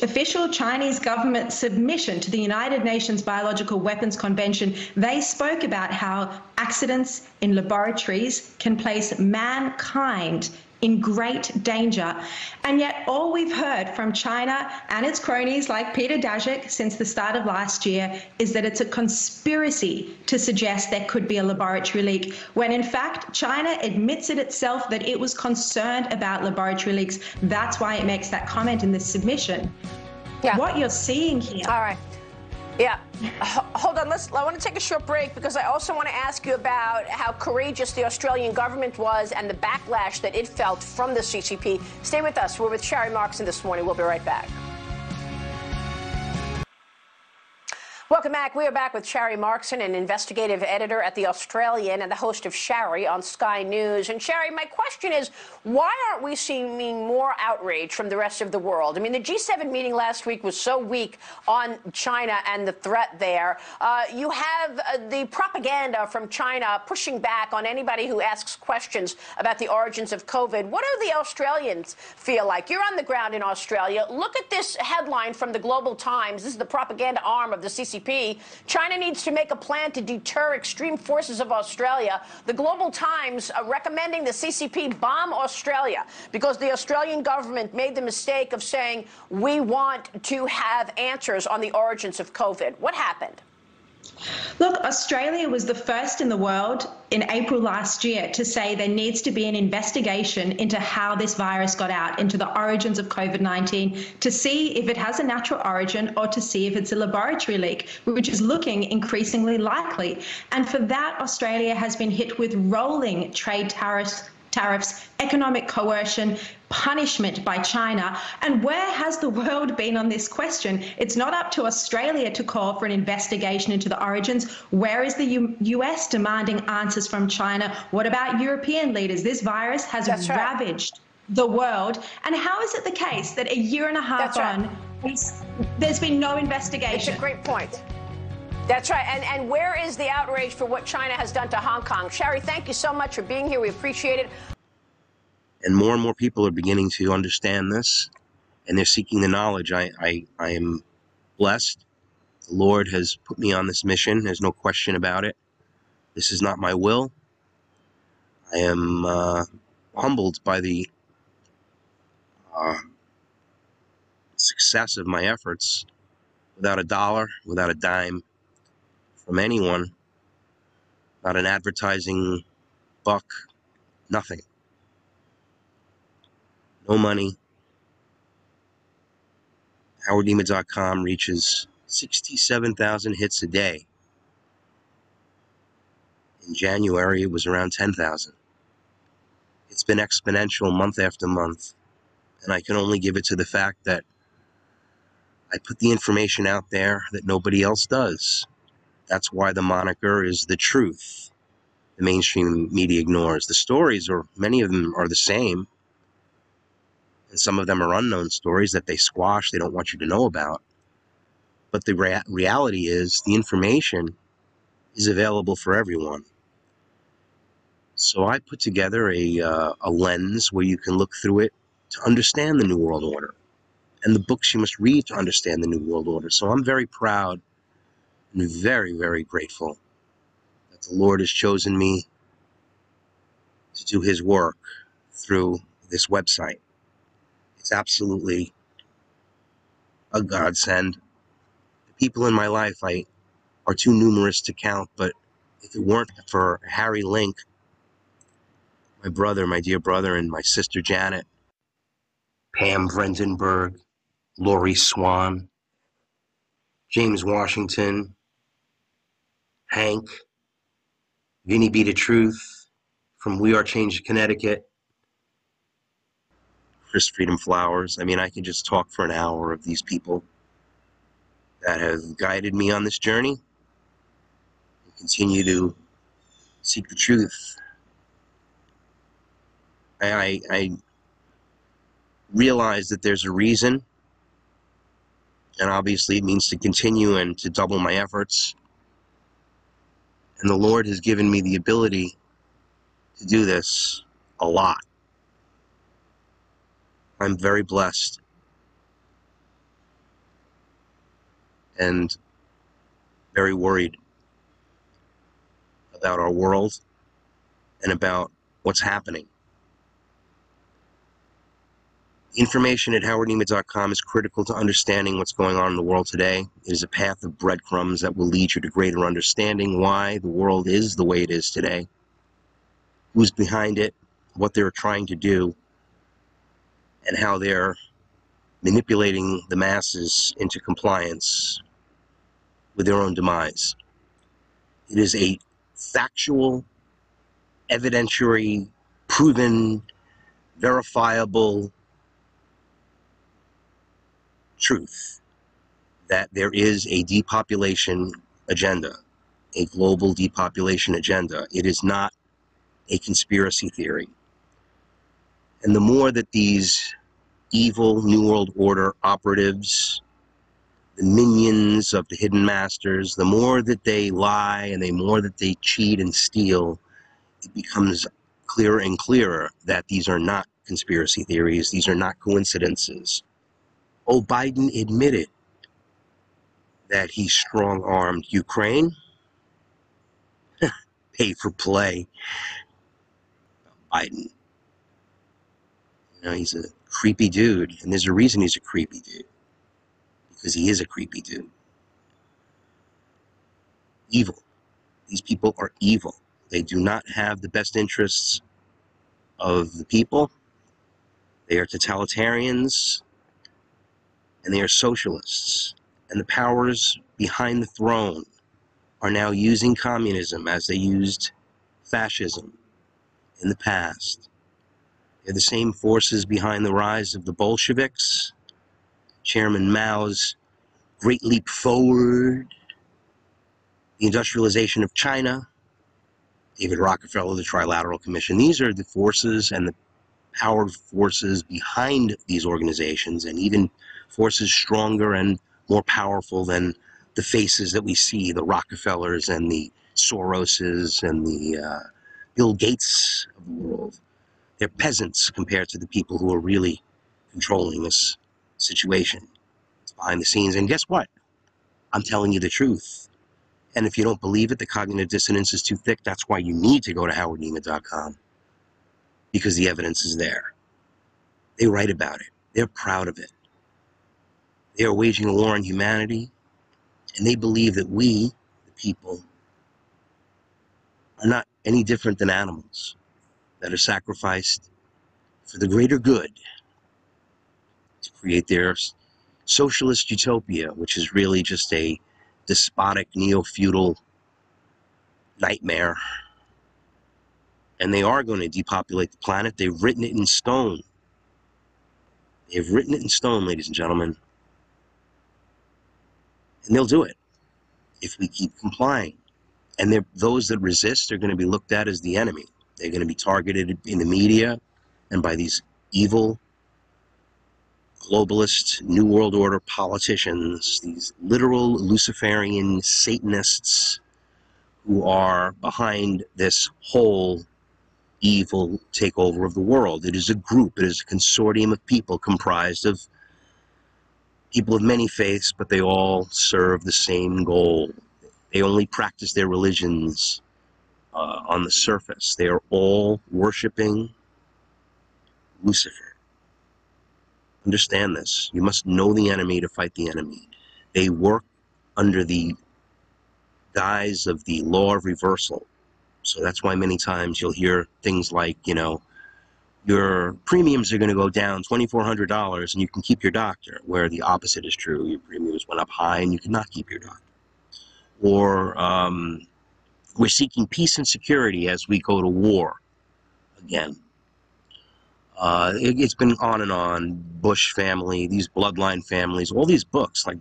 Speaker 15: official Chinese government submission to the United Nations Biological Weapons Convention, they spoke about how accidents in laboratories can place mankind in great danger. And yet, all we've heard from China and its cronies like Peter Daszak since the start of last year is that it's a conspiracy to suggest there could be a laboratory leak, when in fact, China admits it itself that it was concerned about laboratory leaks. That's why it makes that comment in this submission. Yeah. What you're seeing here.
Speaker 16: All right. Yeah. Hold on. Let's. I want to take a short break because I also want to ask you about how courageous the Australian government was and the backlash that it felt from the CCP. Stay with us. We're with Sharri Markson this morning. We'll be right back. Welcome back. We are back with Sharri Markson, an investigative editor at The Australian and the host of Sharri on Sky News. And Sharri, my question is why aren't we seeing more outrage from the rest of the world? I mean, the G7 meeting last week was so weak on China and the threat there. Uh, you have uh, the propaganda from China pushing back on anybody who asks questions about the origins of COVID. What do the Australians feel like? You're on the ground in Australia. Look at this headline from the Global Times. This is the propaganda arm of the CCP. China needs to make a plan to deter extreme forces of Australia. The Global Times uh, recommending the CCP bomb Australia because the Australian government made the mistake of saying, we want to have answers on the origins of COVID. What happened?
Speaker 15: Look, Australia was the first in the world in April last year to say there needs to be an investigation into how this virus got out, into the origins of COVID 19, to see if it has a natural origin or to see if it's a laboratory leak, which is looking increasingly likely. And for that, Australia has been hit with rolling trade tariffs tariffs, economic coercion, punishment by China. And where has the world been on this question? It's not up to Australia to call for an investigation into the origins. Where is the U- US demanding answers from China? What about European leaders? This virus has That's ravaged. Right the world. And how is it the case that a year and a half on, there's been no investigation?
Speaker 16: It's a great point. That's right. And and where is the outrage for what China has done to Hong Kong? Sharri, thank you so much for being here. We appreciate it.
Speaker 1: And more and more people are beginning to understand this and they're seeking the knowledge. I, I, I am blessed. The Lord has put me on this mission. There's no question about it. This is not my will. I am uh, humbled by the uh, success of my efforts without a dollar, without a dime, from anyone, not an advertising buck, nothing. No money. HowardNema.com reaches 67,000 hits a day. In January, it was around 10,000. It's been exponential month after month. And I can only give it to the fact that I put the information out there that nobody else does. That's why the moniker is the truth. The mainstream media ignores. The stories, or many of them, are the same. And some of them are unknown stories that they squash, they don't want you to know about. But the rea- reality is, the information is available for everyone. So I put together a, uh, a lens where you can look through it to understand the New World Order and the books you must read to understand the New World Order. So I'm very proud and very, very grateful that the Lord has chosen me to do His work through this website. It's absolutely a godsend. The people in my life I are too numerous to count, but if it weren't for Harry Link, my brother, my dear brother, and my sister Janet, Pam Vrendenberg, Lori Swan, James Washington, Hank, Vinny Be the Truth from We Are Change Connecticut, Chris Freedom Flowers. I mean, I can just talk for an hour of these people that have guided me on this journey and continue to seek the truth. I, I, I realize that there's a reason, and obviously it means to continue and to double my efforts. And the Lord has given me the ability to do this a lot. I'm very blessed. And very worried about our world and about what's happening. Information at howardnema.com is critical to understanding what's going on in the world today. It is a path of breadcrumbs that will lead you to greater understanding why the world is the way it is today, who's behind it, what they're trying to do, and how they're manipulating the masses into compliance with their own demise. It is a factual, evidentiary, proven, verifiable truth that there is a depopulation agenda, a global depopulation agenda. It is not a conspiracy theory. And the more that these evil New World Order operatives, the minions of the hidden masters, the more that they lie and the more that they cheat and steal, it becomes clearer and clearer that these are not conspiracy theories, these are not coincidences. Oh, Biden admitted that he strong armed Ukraine. (laughs) Pay for play. Biden. You know, he's a creepy dude, and there's a reason he's a creepy dude. Because he is a creepy dude. Evil. These people are evil. They do not have the best interests of the people. They are totalitarians and they are socialists. And the powers behind the throne are now using communism as they used fascism in the past. They're the same forces behind the rise of the Bolsheviks, Chairman Mao's Great Leap Forward, the industrialization of China, David Rockefeller, the Trilateral Commission. These are the forces and the power forces behind these organizations, and even forces stronger and more powerful than the faces that we see the Rockefellers and the Soroses and the uh, Bill Gates of the world. They're peasants compared to the people who are really controlling this situation. It's behind the scenes. And guess what? I'm telling you the truth. And if you don't believe it, the cognitive dissonance is too thick. That's why you need to go to howardnema.com because the evidence is there. They write about it. They're proud of it. They are waging a war on humanity, and they believe that we, the people, are not any different than animals that are sacrificed for the greater good to create their socialist utopia, which is really just a despotic, neo feudal nightmare. And they are going to depopulate the planet. They've written it in stone. They've written it in stone, ladies and gentlemen. And they'll do it if we keep complying. And those that resist are going to be looked at as the enemy. They're going to be targeted in the media and by these evil globalist New World Order politicians, these literal Luciferian Satanists who are behind this whole evil takeover of the world. It is a group, it is a consortium of people comprised of people of many faiths, but they all serve the same goal. They only practice their religions uh, on the surface. They are all worshiping Lucifer. Understand this. You must know the enemy to fight the enemy. They work under the guise of the law of reversal. So that's why many times you'll hear things like, you know, your premiums are going to go down $2,400 and you can keep your doctor, where the opposite is true. Your premiums went up high and you cannot keep your doctor. Or um, we're seeking peace and security as we go to war again. Uh, it, has been on and on. Bush family, these bloodline families, all these books like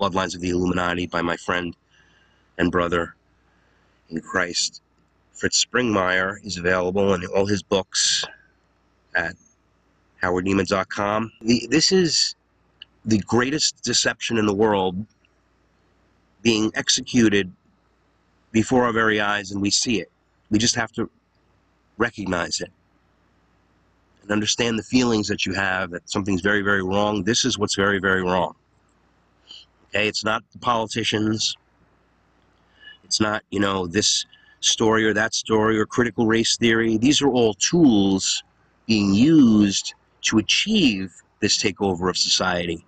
Speaker 1: Bloodlines of the Illuminati by my friend and brother in Christ. Fritz Springmeier is available in all his books at howardnema.com. This is the greatest deception in the world being executed before our very eyes, and we see it. We just have to recognize it and understand the feelings that you have that something's very, very wrong. This is what's very, very wrong. Okay, it's not the politicians. It's not, you know, this story or that story or critical race theory. These are all tools being used to achieve this takeover of society.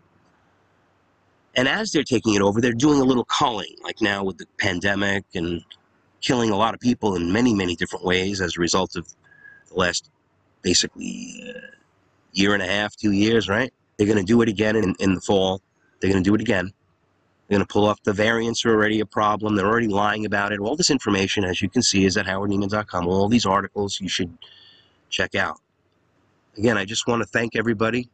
Speaker 1: And as they're taking it over, they're doing a little culling, like now with the pandemic and killing a lot of people in many, many different ways as a result of the last basically uh, year and a half, two years, right? They're going to do it again in, in the fall. They're going to do it again. They're going to pull off the variants are already a problem. They're already lying about it. All this information, as you can see, is at howardnema.com. All these articles you should check out. Again, I just want to thank everybody.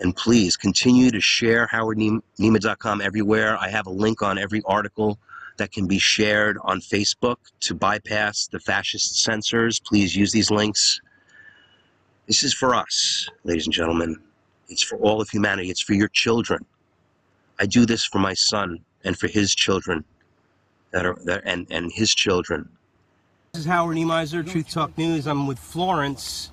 Speaker 1: And please continue to share howardnema.com everywhere. I have a link on every article that can be shared on Facebook to bypass the fascist censors. Please use these links. This is for us, ladies and gentlemen. It's for all of humanity. It's for your children. I do this for my son and for his children that are and and his children.
Speaker 18: This is Howard Nemaizer, Truth Talk News. I'm with Florence,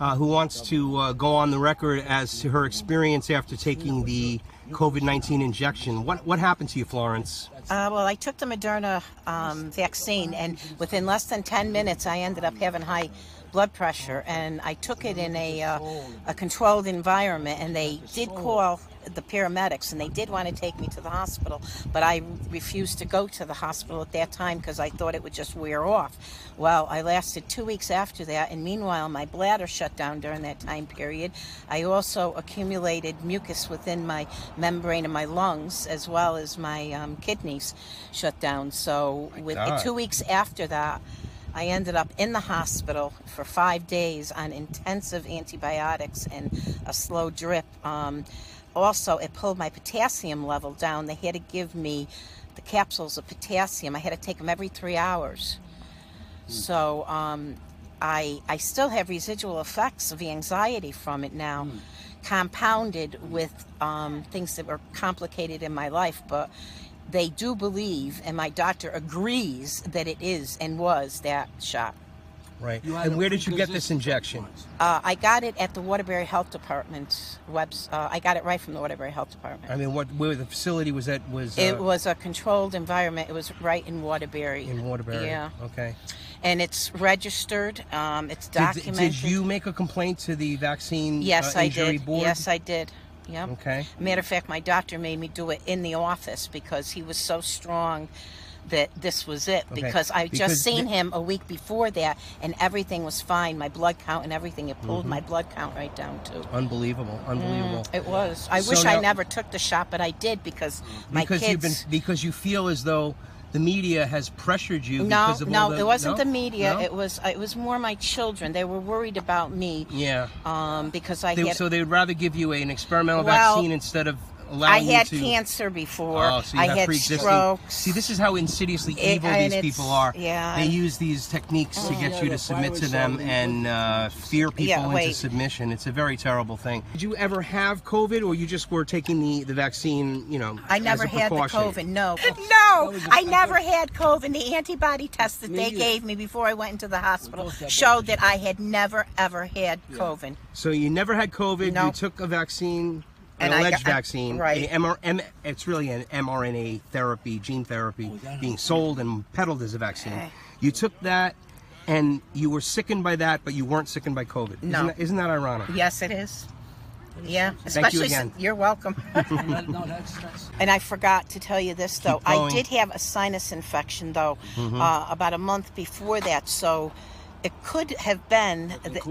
Speaker 18: uh, who wants to uh, go on the record as to her experience after taking the COVID-19 injection. What what happened to you, Florence?
Speaker 19: Uh, well, I took the Moderna um, vaccine, and within less than 10 minutes, I ended up having high blood pressure, and I took it in a, uh, a controlled environment, and they did call the paramedics, and they did want to take me to the hospital, but I refused to go to the hospital at that time because I thought it would just wear off. Well, I lasted two weeks after that, and meanwhile, my bladder shut down during that time period. I also accumulated mucus within my membrane of my lungs, as well as my um, kidneys shut down. So, with two weeks after that, I ended up in the hospital for five days on intensive antibiotics and a slow drip. Um, also, it pulled my potassium level down. They had to give me the capsules of potassium. I had to take them every three hours. Mm. So um, I, I still have residual effects of the anxiety from it now, mm. compounded with um, things that were complicated in my life. But they do believe, and my doctor agrees, that it is and was that shot.
Speaker 18: Right. And where did you get this injection?
Speaker 19: Uh, I got it at the Waterbury Health Department webs. Uh, I got it right from the Waterbury Health Department.
Speaker 18: I mean, what where the facility was at was.
Speaker 19: Uh, it was a controlled environment. It was right in Waterbury.
Speaker 18: In Waterbury.
Speaker 19: Yeah.
Speaker 18: Okay.
Speaker 19: And it's registered. Um, it's documented.
Speaker 18: Did, did, you make a complaint to the vaccine?
Speaker 19: Yes,
Speaker 18: uh,
Speaker 19: I did.
Speaker 18: Board?
Speaker 19: Yes, I did. Yep.
Speaker 18: Okay.
Speaker 19: Matter of fact, my doctor made me do it in the office because he was so strong that this was it.
Speaker 18: Okay.
Speaker 19: Because I
Speaker 18: Because
Speaker 19: just seen him a week before that, and everything was fine. My blood count and everything. It pulled
Speaker 18: Mhm.
Speaker 19: my blood count right down too.
Speaker 18: Unbelievable. Unbelievable.
Speaker 19: Mm, it was. I
Speaker 18: So
Speaker 19: wish I never took the shot, but I did because my
Speaker 18: because
Speaker 19: kids.
Speaker 18: you've been because you feel as though the media has pressured you
Speaker 19: no,
Speaker 18: because of
Speaker 19: no,
Speaker 18: the,
Speaker 19: it wasn't
Speaker 18: no?
Speaker 19: the media.
Speaker 18: No?
Speaker 19: It was it was more my children. They were worried about me.
Speaker 18: Yeah.
Speaker 19: Um, because I
Speaker 18: They-
Speaker 19: had
Speaker 18: so they would rather give you a, an experimental
Speaker 19: Well-
Speaker 18: vaccine instead of allow
Speaker 19: I
Speaker 18: you
Speaker 19: had
Speaker 18: to?
Speaker 19: cancer before.
Speaker 18: Oh, so you
Speaker 19: I had
Speaker 18: pre-existing-
Speaker 19: strokes.
Speaker 18: See, this is how insidiously evil
Speaker 19: and
Speaker 18: these people are.
Speaker 19: yeah,
Speaker 18: They use these techniques to get you to submit to them and uh, fear people
Speaker 19: Yeah,
Speaker 18: into
Speaker 19: wait.
Speaker 18: submission. It's a very terrible thing. Did you ever have COVID, or you just were taking the, the vaccine? You know,
Speaker 19: I never
Speaker 18: as a
Speaker 19: had the? COVID. No, (laughs) no, I never had COVID. The antibody test that they gave me before I went into the hospital showed that I had never ever had COVID.
Speaker 18: So you never had COVID.
Speaker 19: No.
Speaker 18: You took a vaccine, an
Speaker 19: And
Speaker 18: alleged
Speaker 19: got- I-
Speaker 18: vaccine,
Speaker 19: right.
Speaker 18: a MR, M, it's really an mRNA therapy, gene therapy, being sold and peddled as a vaccine.
Speaker 19: Okay.
Speaker 18: You took that, and you were sickened by that, but you weren't sickened by COVID.
Speaker 19: No.
Speaker 18: Isn't that, isn't that ironic?
Speaker 19: Yes, it is. Yeah,
Speaker 18: Thank you
Speaker 19: especially
Speaker 18: again.
Speaker 19: since- you're welcome. (laughs) and I forgot to tell you this though. I did have a sinus infection though,
Speaker 18: Mhm.
Speaker 19: uh, about a month before that. So it could have been that,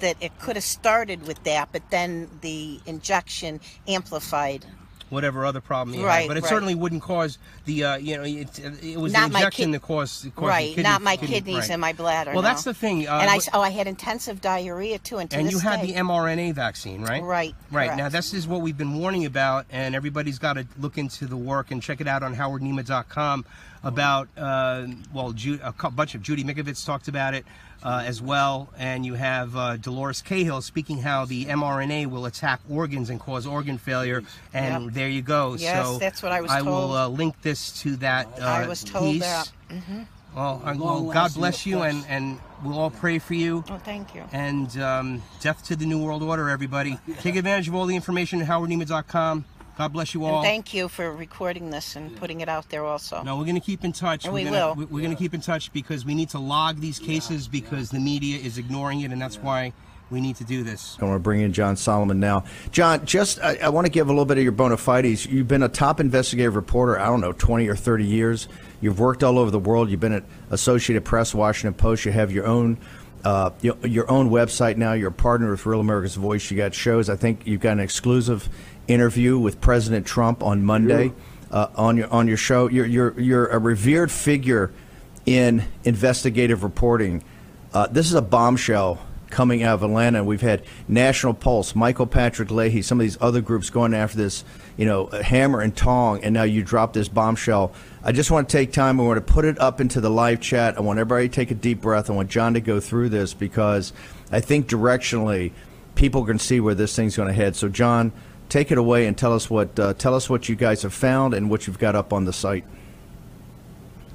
Speaker 19: that it could have started with that, but then the injection amplified.
Speaker 18: Whatever other problem you
Speaker 19: Right,
Speaker 18: had, but it
Speaker 19: right.
Speaker 18: certainly wouldn't cause the, uh, you know, it, it was
Speaker 19: Not
Speaker 18: the injection that caused, caused the
Speaker 19: right,
Speaker 18: kidney-
Speaker 19: not my
Speaker 18: kidney-
Speaker 19: kidneys
Speaker 18: right.
Speaker 19: and my bladder.
Speaker 18: Well,
Speaker 19: no.
Speaker 18: that's the thing. Uh,
Speaker 19: and I oh I had intensive diarrhea too. And, to
Speaker 18: and you had
Speaker 19: day.
Speaker 18: the mRNA vaccine, right?
Speaker 19: Right,
Speaker 18: Right.
Speaker 19: correct.
Speaker 18: Now, this is what we've been warning about, and everybody's got to look into the work and check it out on howardnema.com about, uh, well, Ju- a bunch of Judy Mikovits talked about it uh, as well, and you have uh, Dolores Cahill speaking how the mRNA will attack organs and cause organ failure, and
Speaker 19: Yep.
Speaker 18: there you go.
Speaker 19: Yes,
Speaker 18: so
Speaker 19: that's what I was
Speaker 18: I will
Speaker 19: told.
Speaker 18: uh, link this to that uh,
Speaker 19: I was told
Speaker 18: piece.
Speaker 19: that. hmm
Speaker 18: Well, I- well, God bless you, and, and we'll all pray for you.
Speaker 19: Oh, thank you.
Speaker 18: And um, death to the New World Order, everybody. (laughs) Take advantage of all the information at howardnema.com. God bless you all.
Speaker 19: And thank you for recording this and putting it out there also.
Speaker 18: no, we're going to keep in touch.
Speaker 19: And
Speaker 18: we're
Speaker 19: we
Speaker 18: gonna,
Speaker 19: will.
Speaker 18: we- We're going to keep in touch because we need to log these cases because the media is ignoring it, and that's why we need to do this.
Speaker 20: I want to bring in John Solomon now. John, just I, I want to give a little bit of your bona fides. You've been a top investigative reporter, I don't know, 20 or 30 years. You've worked all over the world. You've been at Associated Press, Washington Post. You have your own uh, your, your own website now. You're a partner with Real America's Voice. You got shows. I think you've got an exclusive interview with President Trump on Monday uh, on your on your show. You're you're you're a revered figure in investigative reporting. Uh, this is a bombshell coming out of Atlanta. We've had National Pulse, Michael Patrick Leahy, some of these other groups going after this, you know, hammer and tong, and now you drop this bombshell. I just want to take time. I want to put it up into the live chat. I want everybody to take a deep breath. I want John to go through this because I think directionally people can see where this thing's going to head. So, John, take it away and tell us what uh, tell us what you guys have found and what you've got up on the site.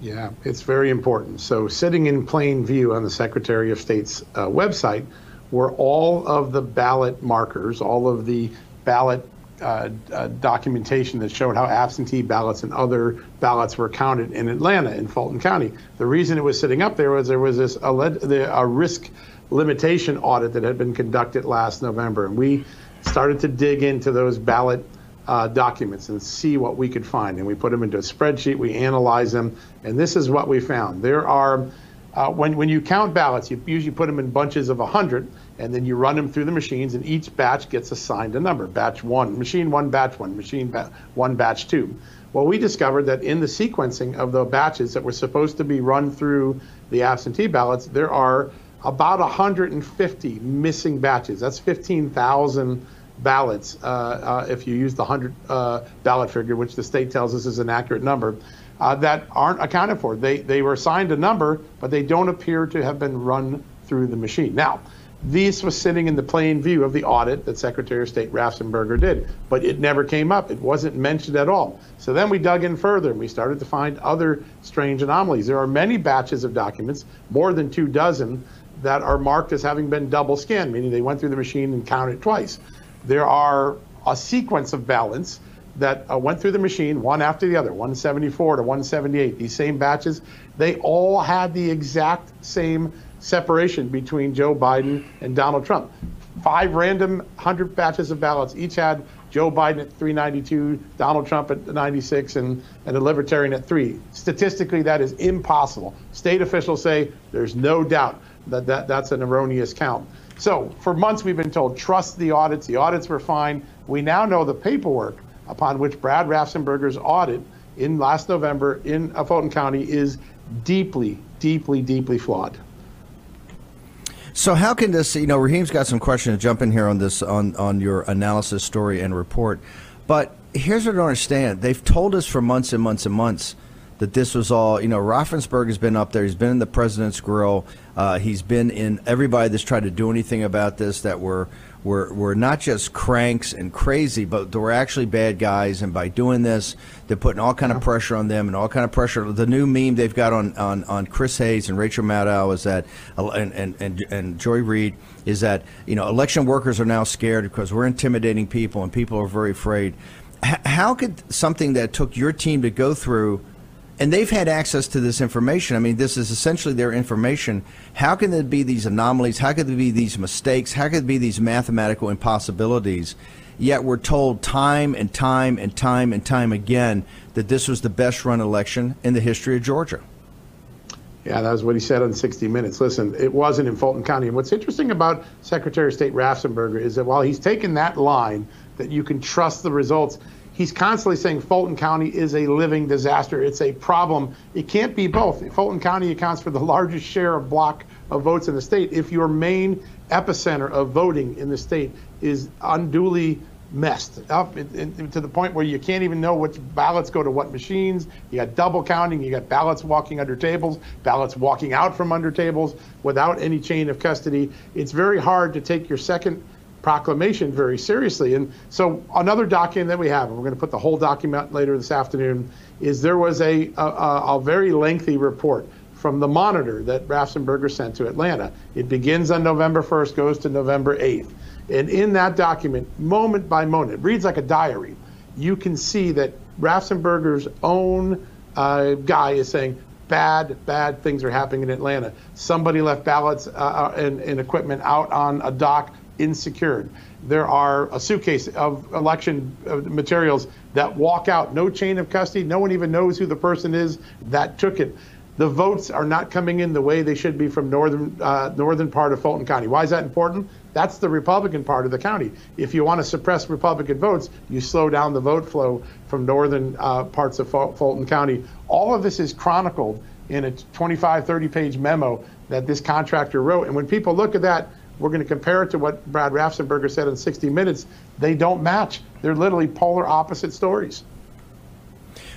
Speaker 21: Yeah, it's very important. So, sitting in plain view on the Secretary of State's uh, website were all of the ballot markers, all of the ballot uh, uh, documentation that showed how absentee ballots and other ballots were counted in Atlanta, in Fulton County. The reason it was sitting up there was there was this a risk limitation audit that had been conducted last November, and we started to dig into those ballot uh, documents and see what we could find. And we put them into a spreadsheet, we analyze them, and this is what we found. There are, uh, when, when you count ballots, you usually put them in bunches of 100, and then you run them through the machines, and each batch gets assigned a number. Batch one, machine one, batch one, machine ba- one, batch two. Well, we discovered that in the sequencing of the batches that were supposed to be run through the absentee ballots, there are about 150 missing batches. That's 15,000 ballots uh, uh, if you use the 100 uh, ballot figure, which the state tells us is an accurate number, uh, that aren't accounted for. They, they were assigned a number, but they don't appear to have been run through the machine. Now, this was sitting in the plain view of the audit that Secretary of State Raffensperger did, but it never came up. It wasn't mentioned at all. So then we dug in further and we started to find other strange anomalies. There are many batches of documents, more than two dozen, that are marked as having been double scanned, meaning they went through the machine and counted twice. There are a sequence of ballots that uh, went through the machine one after the other, 174 to 178. These same batches, they all had the exact same separation between Joe Biden and Donald Trump. Five random 100 batches of ballots, each had Joe Biden at 392, Donald Trump at 96, and, and a libertarian at 3. Statistically, that is impossible. State officials say there's no doubt that, that that's an erroneous count. So for months we've been told, trust the audits. The audits were fine. We now know the paperwork upon which Brad Raffensperger's audit in last November in Fulton County is deeply, deeply, deeply flawed.
Speaker 20: So how can this? You know, Raheem's got some questions. To jump in here on this on on your analysis story and report. But here's what I don't understand: they've told us for months and months and months that this was all. You know, Raffensperger has been up there. He's been in the president's grill. Uh, he's been in everybody that's tried to do anything about this that were were, were not just cranks and crazy, but they were actually bad guys. And by doing this, they're putting all kind of pressure on them and all kind of pressure. The new meme they've got on, on, on Chris Hayes and Rachel Maddow is that, and, and, and, and Joy Reid is that, you know, election workers are now scared because we're intimidating people and people are very afraid. H- how could something that took your team to go through and they've had access to this information. I mean, this is essentially their information. How can there be these anomalies? How could there be these mistakes? How could there be these mathematical impossibilities? Yet we're told time and time and time and time again that this was the best run election in the history of Georgia.
Speaker 21: Yeah, that was what he said on 60 Minutes. Listen, it wasn't in Fulton County. And what's interesting about Secretary of State Raffensperger is that while he's taken that line that you can trust the results, he's constantly saying Fulton County is a living disaster. It's a problem. It can't be both. Fulton County accounts for the largest share of block of votes in the state. If your main epicenter of voting in the state is unduly messed up to the point where you can't even know which ballots go to what machines. You got double counting, you got ballots walking under tables, ballots walking out from under tables without any chain of custody. It's very hard to take your second proclamation very seriously. And so another document that we have, and we're going to put the whole document later this afternoon, is there was a, a, a very lengthy report from the monitor that Raffensperger sent to Atlanta. It begins on November 1st, goes to November 8th. And in that document, moment by moment, it reads like a diary. You can see that Raffensperger's own uh, guy is saying, bad, bad things are happening in Atlanta. Somebody left ballots uh, uh and, and equipment out on a dock insecured. There are a suitcase of election uh, materials that walk out, no chain of custody. No one even knows who the person is that took it. The votes are not coming in the way they should be from northern uh, northern part of Fulton County. Why is that important? That's the Republican part of the county. If you want to suppress Republican votes, you slow down the vote flow from northern uh, parts of Fulton County. All of this is chronicled in a 25, 30 page memo that this contractor wrote. And when people look at that, we're going to compare it to what Brad Raffensperger said in 60 Minutes. They don't match. They're literally polar opposite stories.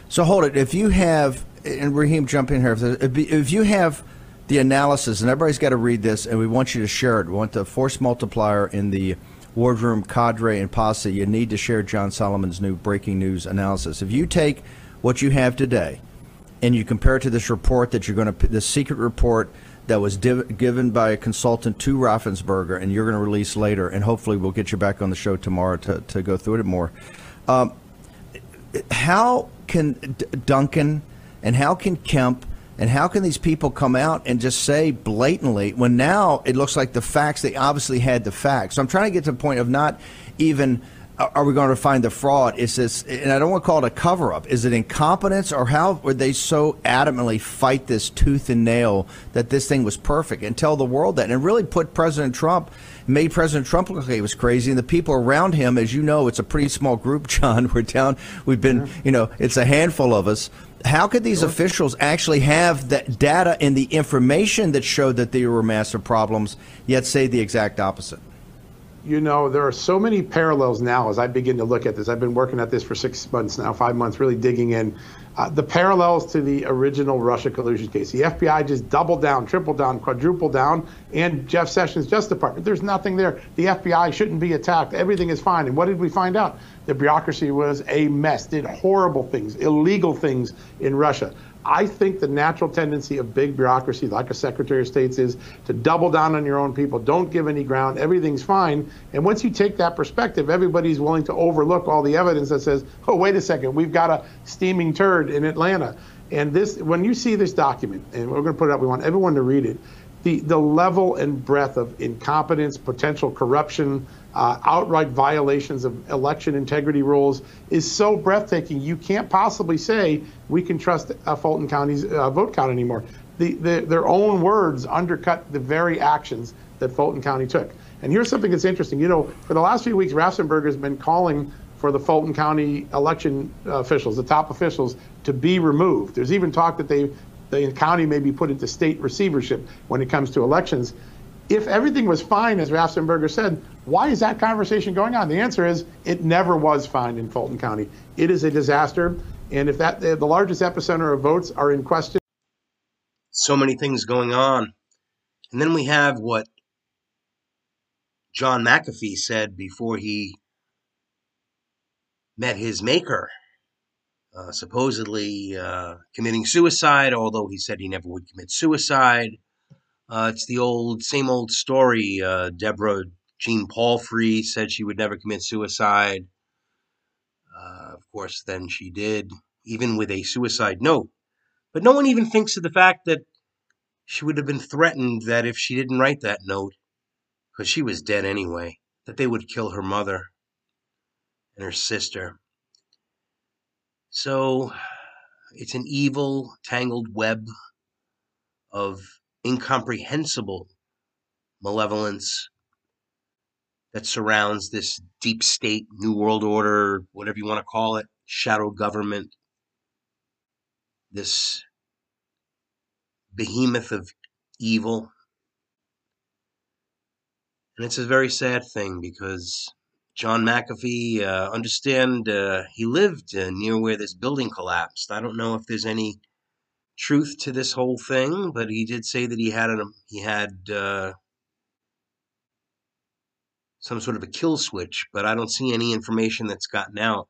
Speaker 20: So hold it. If you have, and Raheem, jump in here. If you have the analysis, and everybody's got to read this, and we want you to share it. We want the force multiplier in the War Room cadre and posse. You need to share John Solomon's new breaking news analysis. If you take what you have today and you compare it to this report that you're going to, the secret report that was div- given by a consultant to Raffensperger, and you're going to release later, and hopefully we'll get you back on the show tomorrow to, to go through it more. Um, how can D- Duncan and how can Kemp and how can these people come out and just say blatantly when now it looks like the facts, they obviously had the facts. So I'm trying to get to the point of not even are we going to find the fraud? Is this, and I don't want to call it a cover up, is it incompetence or how would they so adamantly fight this tooth and nail that this thing was perfect and tell the world that and really put President Trump, made President Trump look like he was crazy and the people around him, as you know, it's a pretty small group, (laughs) John. We're down, we've been, you know, it's a handful of us. How could these officials actually have that data and the information that showed that there were massive problems, yet say the exact opposite?
Speaker 21: You know, there are so many parallels now as I begin to look at this. I've been working at this for six months now, five months, really digging in. Uh, the parallels to the original Russia collusion case. The FBI just doubled down, tripled down, quadrupled down, and Jeff Sessions' Justice Department. There's nothing there. The FBI shouldn't be attacked. Everything is fine. And what did we find out? The bureaucracy was a mess, did horrible things, illegal things in Russia. I think the natural tendency of big bureaucracy, like a Secretary of State's, is to double down on your own people. Don't give any ground. Everything's fine. And once you take that perspective, everybody's willing to overlook all the evidence that says, oh, wait a second, we've got a steaming turd in Atlanta. And this, when you see this document, and we're going to put it up, we want everyone to read it. The, the level and breadth of incompetence, potential corruption, uh, outright violations of election integrity rules is so breathtaking. You can't possibly say we can trust uh, Fulton County's uh, vote count anymore. The, the, their own words undercut the very actions that Fulton County took. And here's something that's interesting. You know, for the last few weeks, Raffensperger has been calling for the Fulton County election officials, the top officials, to be removed. There's even talk that they, the county may be put into state receivership when it comes to elections if everything was fine, as Raffensperger said, Why is that conversation going on? The answer is it never was found in Fulton County. It is a disaster. And if that the largest epicenter of votes are in question.
Speaker 1: So many things going on. And then we have what John McAfee said before he met his maker, uh, supposedly uh, committing suicide, although he said he never would commit suicide. Uh, it's the old, same old story. Uh, Deborah Jean Palfrey said she would never commit suicide. Uh, of course, then she did, even with a suicide note. But no one even thinks of the fact that she would have been threatened that if she didn't write that note, because she was dead anyway, that they would kill her mother and her sister. So it's an evil, tangled web of incomprehensible malevolence that surrounds this deep state, new world order, whatever you want to call it, shadow government, this behemoth of evil. And it's a very sad thing because John McAfee, uh, understand uh, he lived uh, near where this building collapsed. I don't know if there's any truth to this whole thing, but he did say that he had an he had uh, some sort of a kill switch, but I don't see any information that's gotten out.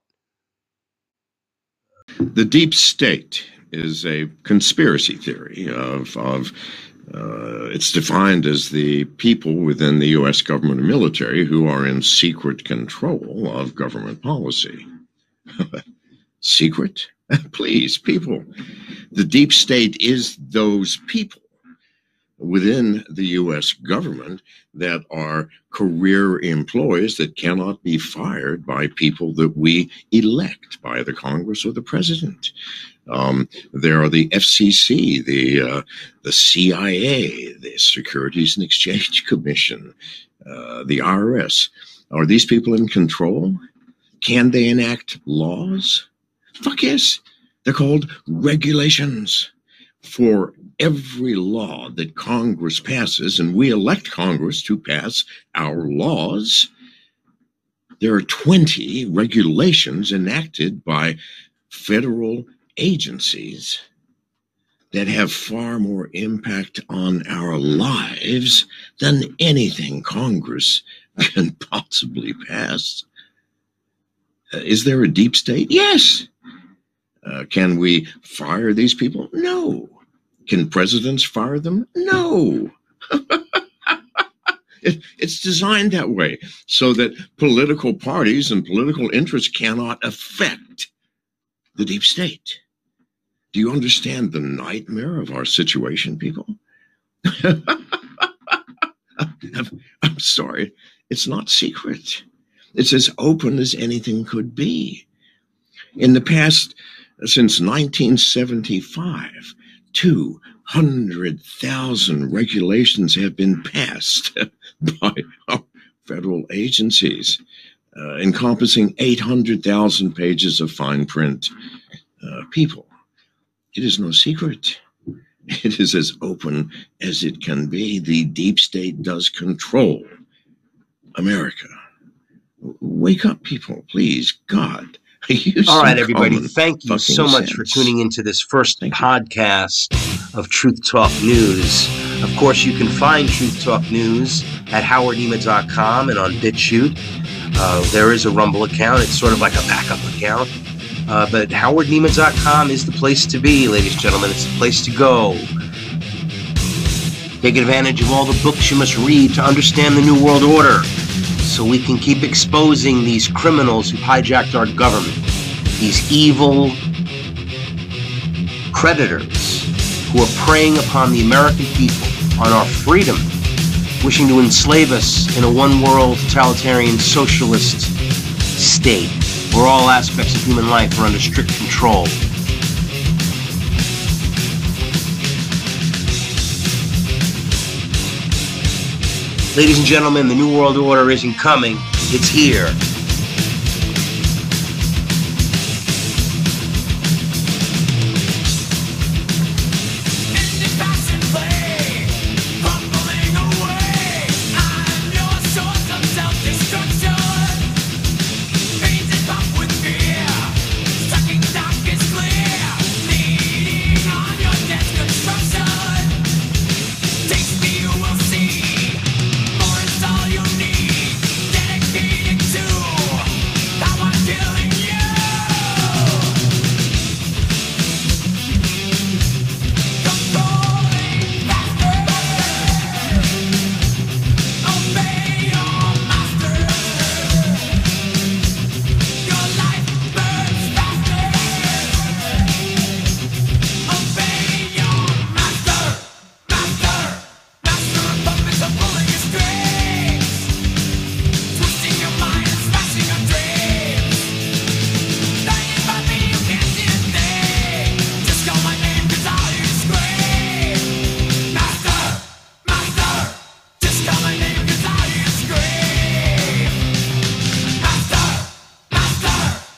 Speaker 22: The deep state is a conspiracy theory of of uh, it's defined as the people within the U.S. government and military who are in secret control of government policy. (laughs) secret? (laughs) Please, people. The deep state is those people within the U.S. government that are career employees that cannot be fired by people that we elect by the Congress or the president. Um, there are the FCC, the uh, the CIA, the Securities and Exchange Commission, uh, the IRS. Are these people in control? Can they enact laws? Fuck yes. They're called regulations for every law that Congress passes, and we elect Congress to pass our laws, there are 20 regulations enacted by federal agencies that have far more impact on our lives than anything Congress (laughs) can possibly pass. Uh, is there a deep state? Yes. Uh, can we fire these people? No. Can presidents fire them? No. (laughs) it, it's designed that way so that political parties and political interests cannot affect the deep state. Do you understand the nightmare of our situation, people? (laughs) I'm sorry. It's not secret. It's as open as anything could be. In the past, since 1975, 200,000 regulations have been passed (laughs) by federal agencies, uh, encompassing 800,000 pages of fine print. Uh, people, it is no secret. It is as open as it can be. The deep state does control America. Wake up, people, please. God. (laughs)
Speaker 1: All right, everybody. Thank you so much sense. for tuning into this first Thank podcast you. of Truth Talk News. Of course, you can find Truth Talk News at howardnema.com and on BitChute. Uh, there is a Rumble account. It's sort of like a backup account. Uh, but howardnema.com is the place to be, ladies and gentlemen. It's the place to go. Take advantage of all the books you must read to understand the New World Order so we can keep exposing these criminals who hijacked our government, these evil predators who are preying upon the American people, on our freedom, wishing to enslave us in a one world totalitarian socialist state where all aspects of human life are under strict control. Ladies and gentlemen, the New World Order isn't coming, it's here.